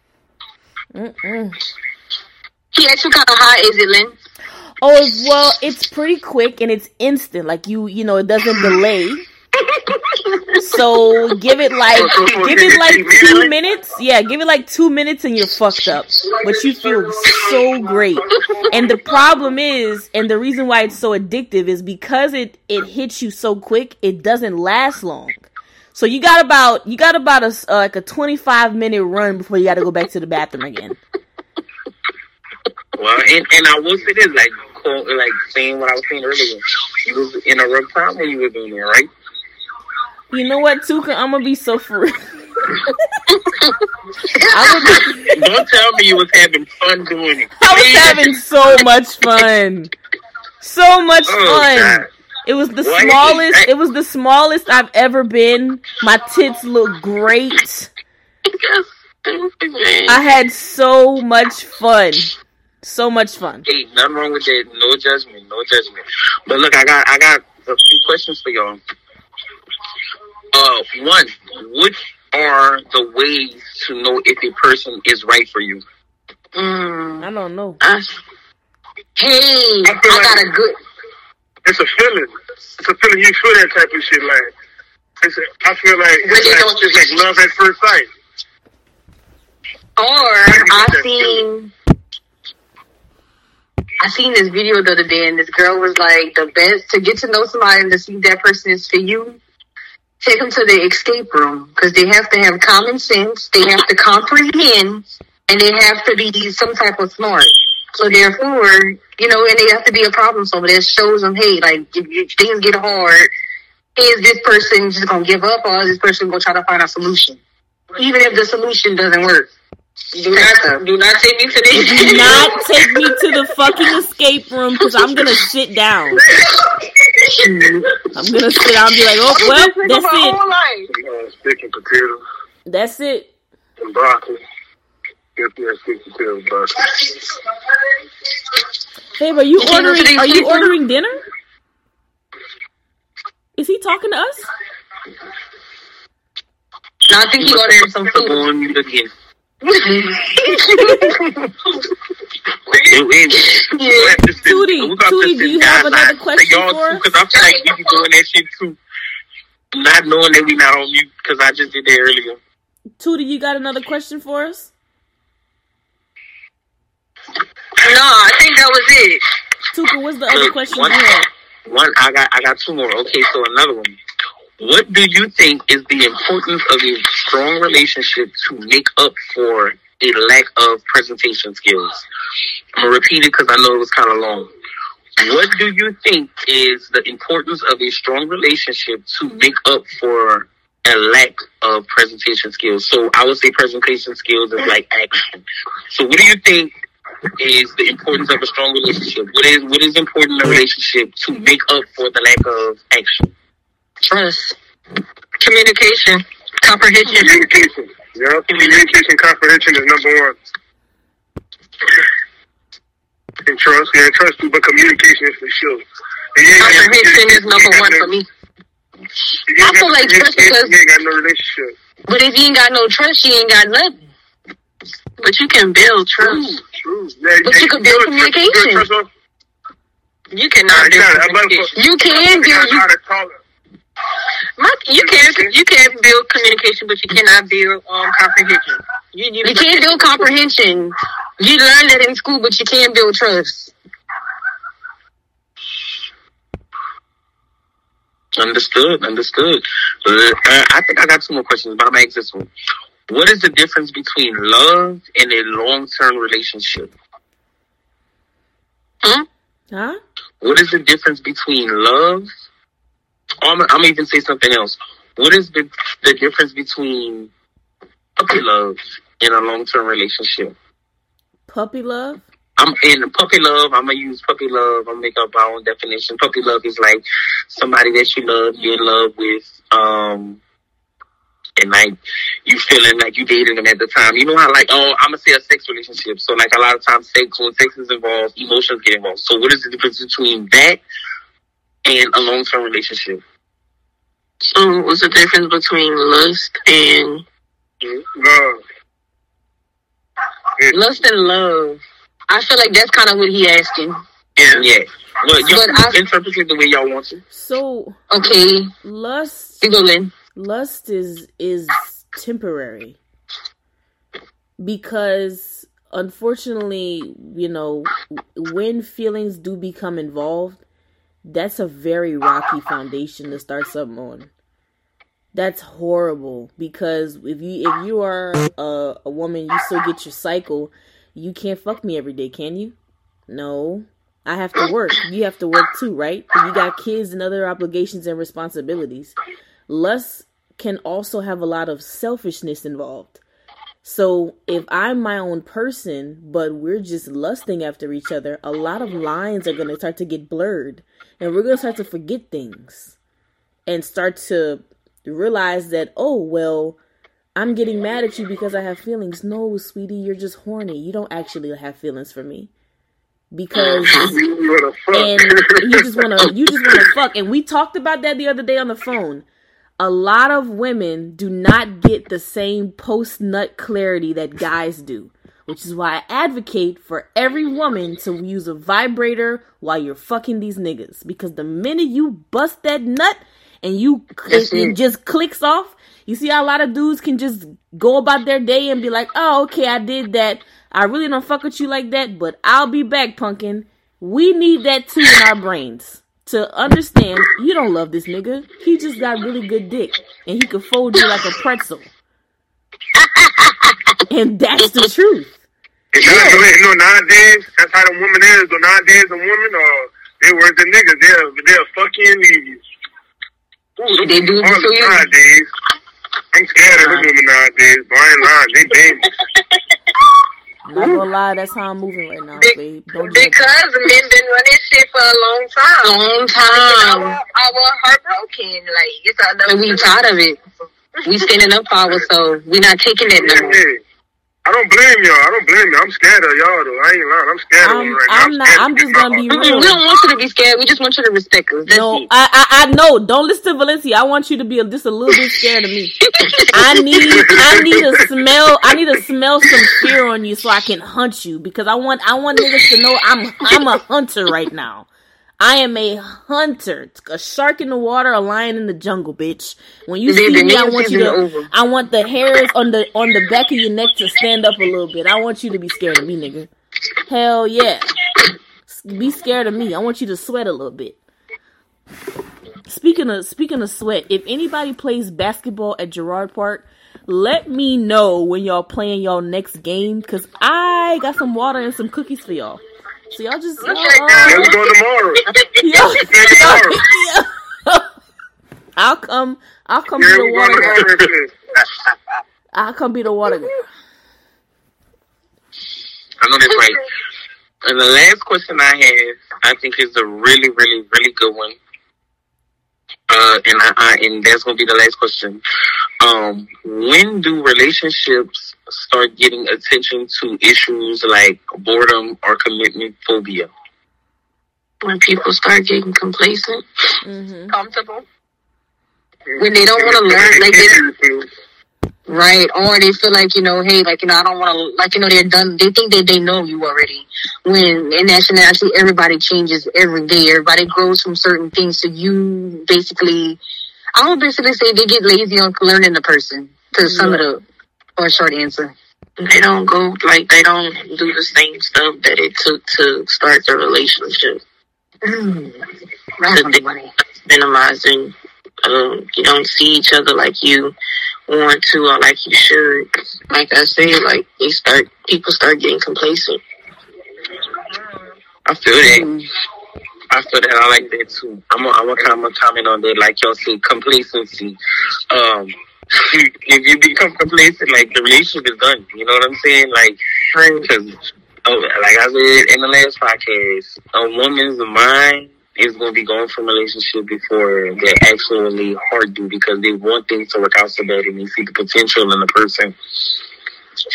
Mm-mm. He asked what kind of high is it, Lynn? Oh well, it's pretty quick and it's instant. Like you, you know, it doesn't delay. So give it like give it like two minutes. Yeah, give it like two minutes and you're fucked up. But you feel so great. And the problem is, and the reason why it's so addictive is because it it hits you so quick. It doesn't last long. So you got about you got about a uh, like a 25 minute run before you got to go back to the bathroom again. Well, and, and I will say this, like, like saying what I was saying earlier. You was in a rough time when you were doing it, right? You know what, Tuka? I'm gonna be so free. I would be, Don't tell me you was having fun doing it. I was having so much fun. So much Oh, fun. God. It was the Why- smallest. It was the smallest I've ever been. My tits look great. I had so much fun. So much fun. Hey, nothing wrong with that. No judgment, no judgment. But look, I got I got a few questions for y'all. Uh, one, what are the ways to know if a person is right for you? Mm. I don't know. I, hey, I got a good. It's a feeling. It's a feeling. You feel that type of shit. Like, it's a, I feel like When it's like, don't- it's like love at first sight. Or I seen I seen this video the other day, and this girl was like, "The best to get to know somebody and to see if that person is for you, take them to the escape room because they have to have common sense, they have to comprehend, and they have to be some type of smart. So therefore, you know, and they have to be a problem solver. That shows them, hey, like if, things get hard, is this person just gonna give up, or is this person gonna try to find a solution, even if the solution doesn't work." Do not, do not take me to this. Do not take me to the fucking escape room because I'm gonna sit down. I'm gonna sit down and be like, oh well, that's it. Stick and potatoes That's it. and broccoli. Yes, yes, stick and potatoes, broccoli. Babe, are you You can't go to ordering? Are you ordering dinner? Is he talking to us? No, I think he ordered some food. On mute again. Wait, wait. We have to sit- Tootie, we got to Tootie, do you have another question for? Because I feel like we be doing that shit too. Not knowing that we not on mute because I just did that earlier. Tootie, you got another question for us? No, I think that was it. Tuka, what's the other Look, question one, you one, I got, I got two more. Okay, so another one. What do you think is the importance of a strong relationship to make up for a lack of presentation skills? I'm gonna repeat it because I know it was kind of long. What do you think is the importance of a strong relationship to make up for a lack of presentation skills? So I would say presentation skills is like action. So what do you think is the importance of a strong relationship? What is what is important in a relationship to make up for the lack of action? Trust, communication, comprehension. Communication. Yeah, communication comprehension is number one. And trust, yeah, trust but communication is for sure. And you ain't got- Comprehension is number one no- for me. you I feel like trust because- you ain't got no relationship. But if you ain't got no trust, you ain't got nothing. But you can build trust. True. Yeah, But yeah, you can build trust- communication. trust You cannot you build gotta- I'm about to- communication. You can build. You. My, you can you can build communication, but you cannot build um comprehension. You, you, you can't build comprehension. You learn that in school, but you can't build trust. Understood, understood. Uh, I think I got two more questions, but I'm gonna ask this one. What is the difference between love and a long term relationship? Hmm? Huh? What is the difference between love? I'm, I'm gonna even say something else. What is the the difference between puppy love and a long term relationship? Puppy love? I'm in puppy love. I'm gonna use puppy love. I'm gonna make up my own definition. Puppy love is like somebody that you love, you're in love with, um, and like you feeling like you dated them at the time. You know how like oh, I'm gonna say a sex relationship. So like a lot of times, sex when sex is involved, emotions get involved. So what is the difference between that and a long term relationship? So, what's the difference between lust and Love. lust and love? I feel like that's kind of what he asking. Yeah, yeah. Well, you But I- interpret it the way y'all want to. So Okay, lust you lust is is temporary because unfortunately you know when feelings do become involved that's a very rocky foundation to start something on. That's horrible because if you if you are a, a woman you still get your cycle. You can't fuck me every day can you? No. I have to work. You have to work too right? You got kids and other obligations and responsibilities. Lust can also have a lot of selfishness involved. So if I'm my own person, but we're just lusting after each other, a lot of lines are going to start to get blurred. And we're going to start to forget things and start to realize that, oh, well, I'm getting mad at you because I have feelings. No, sweetie, you're just horny. You don't actually have feelings for me. Because You wanna fuck. and you just wanna you just wanna fuck. And we talked about that the other day on the phone. A lot of women do not get the same post nut clarity that guys do, which is why I advocate for every woman to use a vibrator while you're fucking these niggas. Because the minute you bust that nut and you it, it just clicks off, you see how a lot of dudes can just go about their day and be like, "Oh, okay, I did that. I really don't fuck with you like that, but I'll be back, punkin." We need that too in our brains to understand you don't love this nigga. He just got really good dick and he could fold you like a pretzel. and that's the truth. And now, you know, nowadays, that's how the woman is. But nowadays, a woman, uh, they work the niggas. They're, they'll fuck you and leave you. Ooh, They do it women for you. nowadays. I'm scared of them women nowadays, but I ain't lying. They dangerous. I'm not gonna lie, that's how I'm moving right now, Be- babe. Don't judge me. Because men been running shit for a long time. Long time. I, I was heartbroken. Like it's another. And we tired of it. We standing up for so We not taking it no more. I don't blame y'all. I don't blame y'all. I'm scared of y'all, though. I ain't lying. I'm scared of I'm- them right now. I'm not- scared I'm just gonna be heart. Mm-mm, we don't want you to be scared. We just want you to respect us. That's No, it. I, I I know. Don't listen to Valencia. I want you to be a, just a little bit scared of me. I need I need to smell I need to smell some fear on you so I can hunt you because I want I want niggas to know I'm I'm a hunter right now. I am a hunter, a shark in the water, a lion in the jungle, bitch. When you see me, I want you to over. I want the hairs on the on the back of your neck to stand up a little bit. I want you to be scared of me, nigga. Hell yeah. Be scared of me. I want you to sweat a little bit. Speaking of speaking of sweat, if anybody plays basketball at Girard Park, let me know when y'all playing y'all next game because I got some water and some cookies for y'all. So y'all just Yeah, y'all, we going tomorrow. y'all, Yeah, tomorrow. y'all- I'll come. I'll come Yeah, be the water. tomorrow. and shit. I'll come be the water girl. I know that's right. And the last question I have, I think is a really, really, really good one. Uh, and I, I and that's gonna be the last question. Um, when do relationships start getting attention to issues like boredom or commitment phobia? When people start getting complacent, hmm Comfortable. when they don't want to learn, like they, right? Or they feel like you know, hey, like you know, I don't want to, like you know, they're done. They think that they know you already. When in actuality, everybody changes every day. Everybody grows from certain things. So you basically, I would basically say they get lazy on learning the person. To sum it up, or short answer. they don't go like they don't do the same stuff that it took to start the relationship. Mm. Right on the money. Minimizing, um, you don't see each other like you want to or like you should. Like I said, like they start people start getting complacent. I feel that. I feel that. I like that too. I'm gonna I'm gonna I'm gonna comment on that. Like y'all said, complacency. Um, if you become complacent, like the relationship is done. You know what I'm saying? Like, because oh, like I said in the last podcast, a woman's mind is going to be going from relationship before they actually hard do because they want things to work out so bad and they see the potential in the person.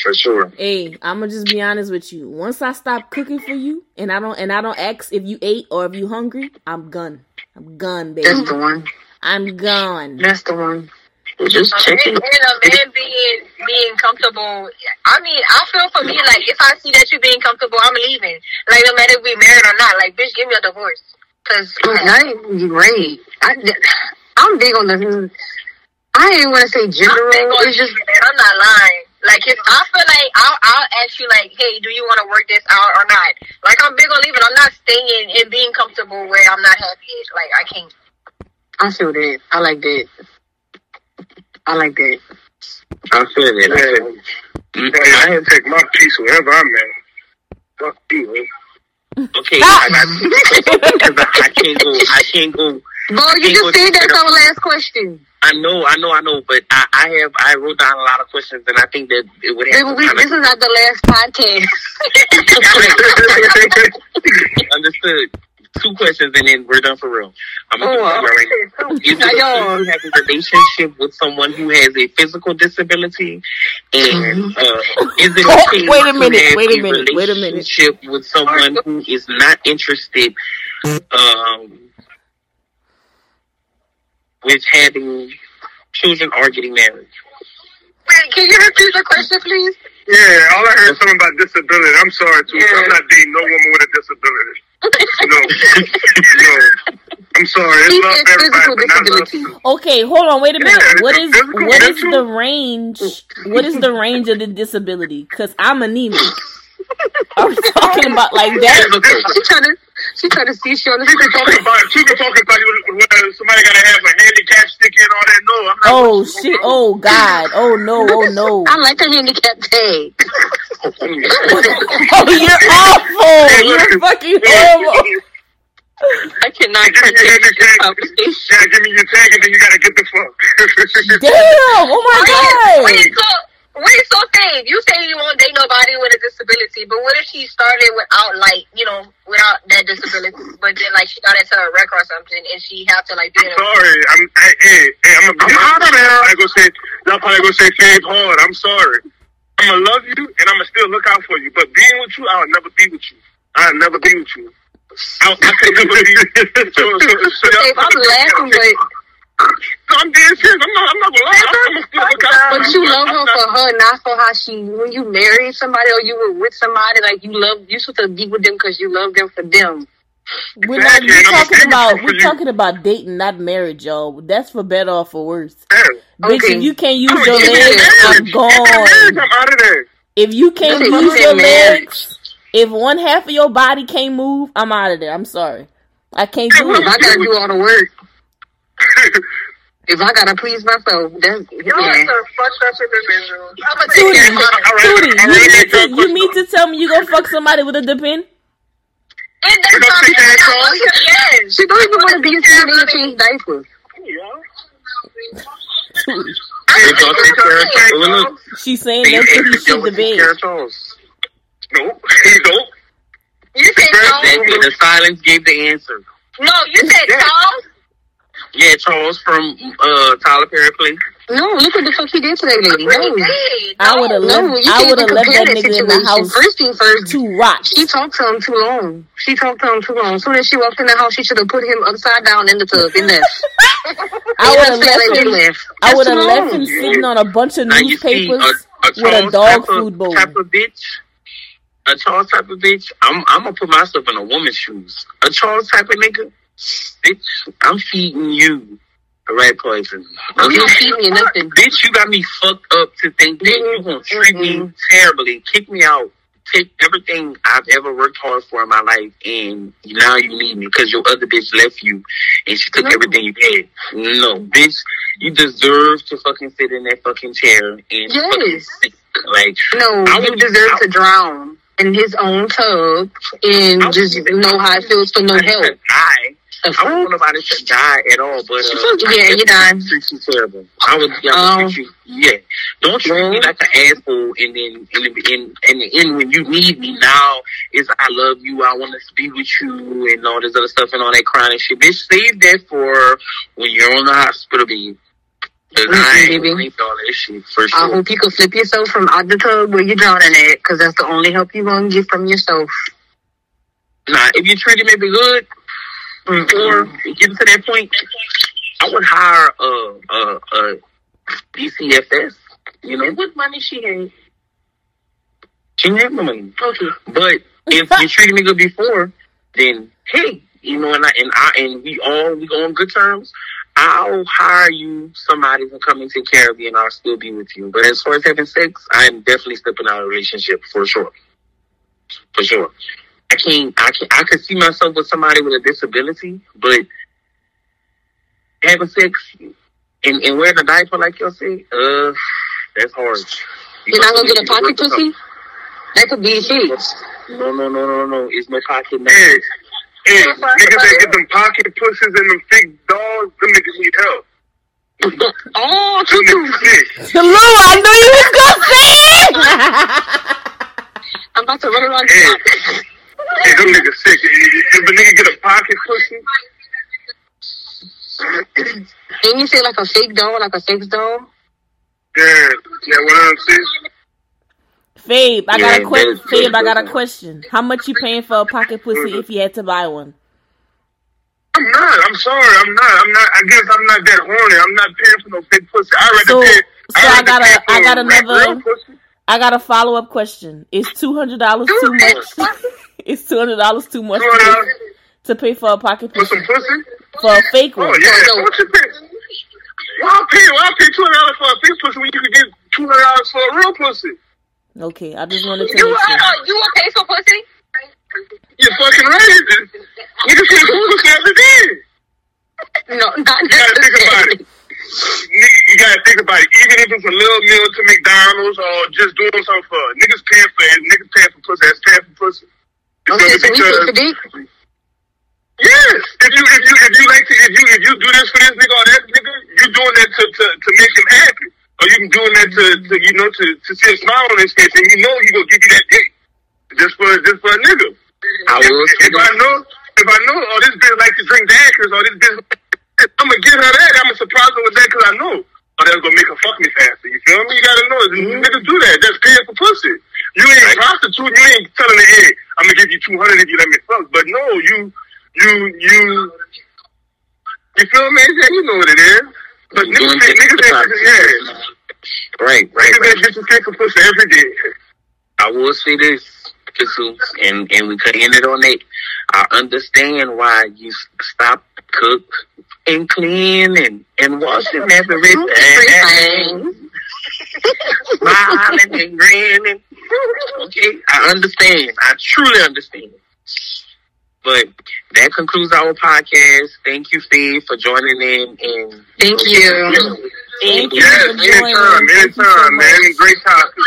For sure. Hey, I'm gonna just be honest with you. Once I stop cooking for you, and I don't, and I don't ask if you ate or if you hungry, I'm gone. I'm gone, baby. That's the one. I'm gone. That's the one. Just Uh, And, checking. and a man being being comfortable. I mean, I feel for me like if I see that you being comfortable, I'm leaving. Like no matter if we married or not. Like bitch, give me a divorce. Cause Not even great. I, I'm big on the. I didn't want to say I'm general. It's just I'm not lying. Like if I feel like I'll, I'll ask you like, hey, do you want to work this out or not? Like I'm big on leaving. I'm not staying and being comfortable where I'm not happy. Like I can't. I feel that. I like that. I like that. I feel that. I feel that. I have to take my piece wherever I'm at. Fuck you. man. Okay, I I, I can't go. I can't go. Bo, you just said that's our last question. I know, I know, I know, but I, I have I wrote down a lot of questions, and I think that it would have. we, this is not the last podcast. understood. Two questions, and then we're done for real. I'm gonna Oh, do it right now. Is it Now, y'all- to have a relationship with someone who has a physical disability? And uh, is it Oh, okay wait a to minute, have wait a minute, wait a minute. relationship with someone who is not interested um, with having children or getting married? Wait, can you repeat the question, please? Yeah, all I heard is something about disability. I'm sorry too. I'm not dating no woman with a disability. No, no. I'm sorry. It's He love said everybody, physical but not love. Okay, hold on, wait a minute. Yeah, What is physical, what is mental. the range? What is the range of the disability? Because I'm anemic. I'm talking about like that. she trying to, she trying to see she on the People talking about She people talking about whether somebody got to have a handicap sticker and all that. No, I'm not. Oh shit! Oh god! Oh no! Oh no! I like the handicap tag. Oh, you're awful! You're fucking horrible. I cannot Give me your continue this handicap. conversation. Yeah, give me your tag and then you gotta get the fuck. Damn! Oh my god! Wait, so wait, so Dave, you say you won't date nobody with a disability, but what if she started without like, you know, without that disability, but then like she got into a wreck or something, and she have to like be in a sorry. I'm. I, hey, hey, I'm gonna be honest. I go say. Y'all probably gonna say Faith hard. I'm sorry. I'm gonna love you and I'm gonna still look out for you. But being with you, I'll never be with you. I'll never be with you. I, I can never be. So, so, so y'all- Dave, I'm laughing, but No, I'm dead serious. I'm not. I'm not gonna lie. I'm gonna still look but you love her for her, not for how she. When you marry somebody or you were with somebody, like you love, you supposed to be with them because you love them for them. We're not. Exactly, We're talking about. We're talking about dating, not marriage, y'all. That's for better or for worse. Yeah. Bitch, if you can't use I'm your legs. I'm gone. I'm out of there. If you can't Listen, use your saying legs, if one half of your body can't move, I'm out of there. I'm sorry. I can't do If I it. gotta do all the work, if I gotta please myself, that's You're yeah. a fucked up individual. I'm gonna Tootie, take care of All right, Tootie, you right, mean to you you mean to tell me you gonna fuck somebody with a dip in? And You don't that, Yes. She don't even want to be a same age change diapers. They don't take care of Charles. Well, look, She's saying that's what he asked should if y'all the take care of bed. Charles. Nope. nope. You said Charles? Exactly. The silence gave the answer. No, you said Charles? Yeah, Charles from uh, Tyler Perry Play. No, look what the fuck he did to that lady. No. I would have No, left. you I can't would have even left that that nigga in the situation. house First thing first, to rot. she talked to him too long. She talked to him too long. As soon as she walked in the house, she should have put him upside down in the tub and left. I would have left why him. they left. I would have left him sitting on a bunch of Now you see newspapers a, a with a dog type food of, bowl. type of bitch. A Charles type of bitch. I'm I'm gonna put myself in a woman's shoes. A Charles type of nigga. Bitch, I'm feeding you the rat poison. I'm not feeding you nothing. Bitch, you got me fucked up to think that you're gonna treat me terribly, kick me out, take everything I've ever worked hard for in my life, and now you need me because your other bitch left you and she took No. everything you had. No, bitch, you deserve to fucking sit in that fucking chair and Yes. fucking sick. Like, No, I you deserve I- to drown in his own tub and I just know how it feels for no I help. The I don't want nobody to die at all, but uh, Yeah, you're dying. treat you terrible. I would, yeah, Um, treat you. Yeah, don't treat me like an asshole, and then in the in, in the end when you need me now is I love you, I want to be with you, and all this other stuff and all that crying and shit. Bitch, save that for when you're on the hospital bed. Mhm, baby. need all that shit for I hope you can flip yourself from out the tub where you're drowning at, because that's the only help you're going to get from yourself. Nah, if you treated me good before getting to that point, I would hire a a, a DCFS. You know, what money she had? She didn't have no money. Okay, but if you treated me good before, then hey, you know, and I and I and we all we go on good terms. I'll hire you somebody to come and take care of you, and I'll still be with you. But as far as having sex, I'm definitely stepping out of a relationship for sure, for sure. I can't. I can. I could see myself with somebody with a disability, but having sex and, and wearing a diaper like you say, uh, that's hard. You're not going to get a pocket pussy? That could be shit. No, no, no, no, no. It's no pocket. No. Hey, hey, niggas that get them pocket pussies and them big dogs, them niggas need help. Oh, Them tutu. niggas sick. Lou, I knew you was gonna say it. I'm about to run around Hey, the hey, them niggas sick. If a nigga get a pocket pussy, Didn't you say like a fake doll, like a sex doll? yeah, yeah, what I'm saying. Fabe, I got a question. Fabe, I got a question. How much you paying for a pocket pussy if you had to buy one? I'm not. I'm sorry. I'm not. I'm not. I guess I'm not that horny. I'm not paying for no fake pussy. I rather So- pay. so I rather got a- pay for I got another- I got a follow up question. Is two hundred dollars too much? Is two hundred dollars too much to pay, to pay for a pocket for pussy some pussy. for a fake Oh one? yeah. No. What you pay? Why pay? Why pay two hundred dollars for a fake pussy when you could get two hundred dollars for a real pussy? Okay, I just wanted to You make sure. uh, you will pay for pussy? You're fucking right. Niggas pay for pussy every day. No, not You gotta think about it. You gotta think about it. Even if it's a little meal to McDonald's or just doing something for niggas paying for it, niggas paying for pussy. That's paying for pussy. Okay, so we pay for dick? Yes. If you if you if you like to if you if you do this for this nigga or that nigga, you're doing that to to, to make him happy. Or you can doing that to, to you know to, to see a smile on his face and you know he gonna give you that dick. Just for just for a nigga. I if, will if, if I know if I know oh this bitch like to drink dankers or oh, this bitch I'm gonna give her that, I'm gonna surprise her with that because I know. Or that's gonna make her fuck me faster. You feel me? You gotta know. Niggas do that. That's paying for pussy. You ain't a prostitute. You ain't telling her, hey, I'm gonna give you two hundred if you let me fuck. But no, you, you, you, you feel me? Yeah, you know what it is. But You niggas, doing ain't- niggas, this ain't, yeah, Right, right, niggas right. ain't disrespectful pussy every day. I will say this, Jesus, and and we could end it on that. I understand why you stop, cook, and clean and and washing everything, smiling and grinning. Okay, I understand. I truly understand. But that concludes our podcast. Thank you, Steve, for joining in. And Thank you. Thank you Yes, anytime, you anytime, man. Great topic.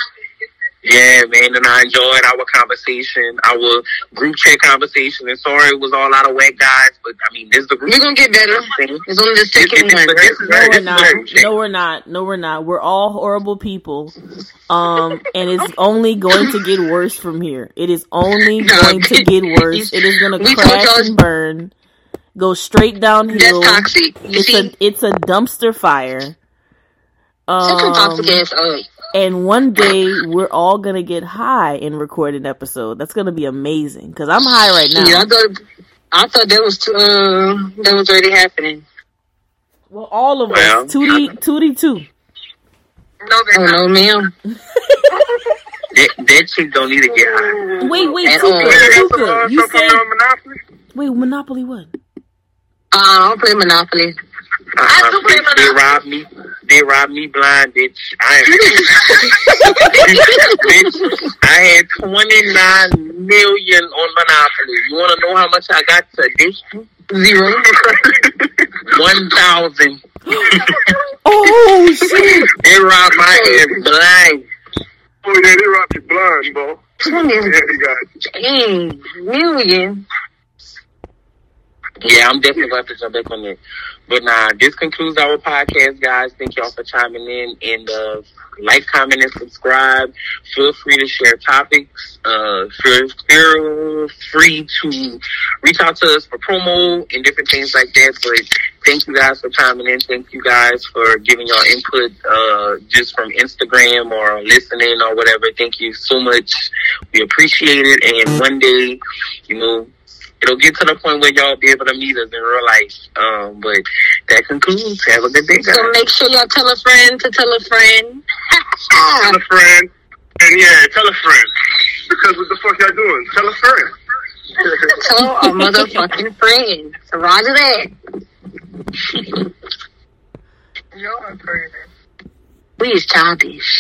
Yeah, man, and I enjoyed our conversation, our group chat conversation. And sorry it was all out of whack, guys, but I mean, this is the group. We're gonna get better. It's only the second This- one. this- this No, we're not. No, we're not. No, we're not. We're all horrible people. Um, and it's only going to get worse from here. It is only No, going to get worse. It is going to crash and burn, go straight That's downhill. toxic. You It's see, a it's a dumpster fire. shut your Um, toxic ass up. And one day we're all gonna get high and record an episode. That's gonna be amazing because I'm high right now. Yeah, I thought I thought that was uh that was already happening. Well, all of Well, us, tootie tootie two. No, Oh no, ma'am. that, that chick don't need to get high. Wait, wait, At. Tuka, Tuka, you said Monopoly? wait, Monopoly what? Uh, I don't play Monopoly. Uh-uh, bitch, they robbed me. They robbed me blind, bitch. I bitch, I had twenty nine million on Monopoly. You want to know how much I got to this? Zero. One thousand. Oh shit! They robbed my ass blind. Oh, yeah, they robbed you blind, bro. Yeah, you got Dang, million. Yeah, I'm definitely going to jump back on that. But nah, this concludes our podcast, guys. Thank y'all for chiming in and uh, like, comment, and subscribe. Feel free to share topics. Uh, feel, free to reach out to us for promo and different things like that. But thank you guys for chiming in. Thank you guys for giving your input uh, just from Instagram or listening or whatever. Thank you so much. We appreciate it. And one day, you know, it'll get to the point where y'all be able to meet us in real life. Um, but that concludes. Have a good day, guys. So make sure y'all tell a friend to tell a friend. tell a friend. And yeah, tell a friend. Because what the fuck y'all doing? Tell a friend. tell a motherfucking friend. So roger that. Y'all are crazy. We is childish.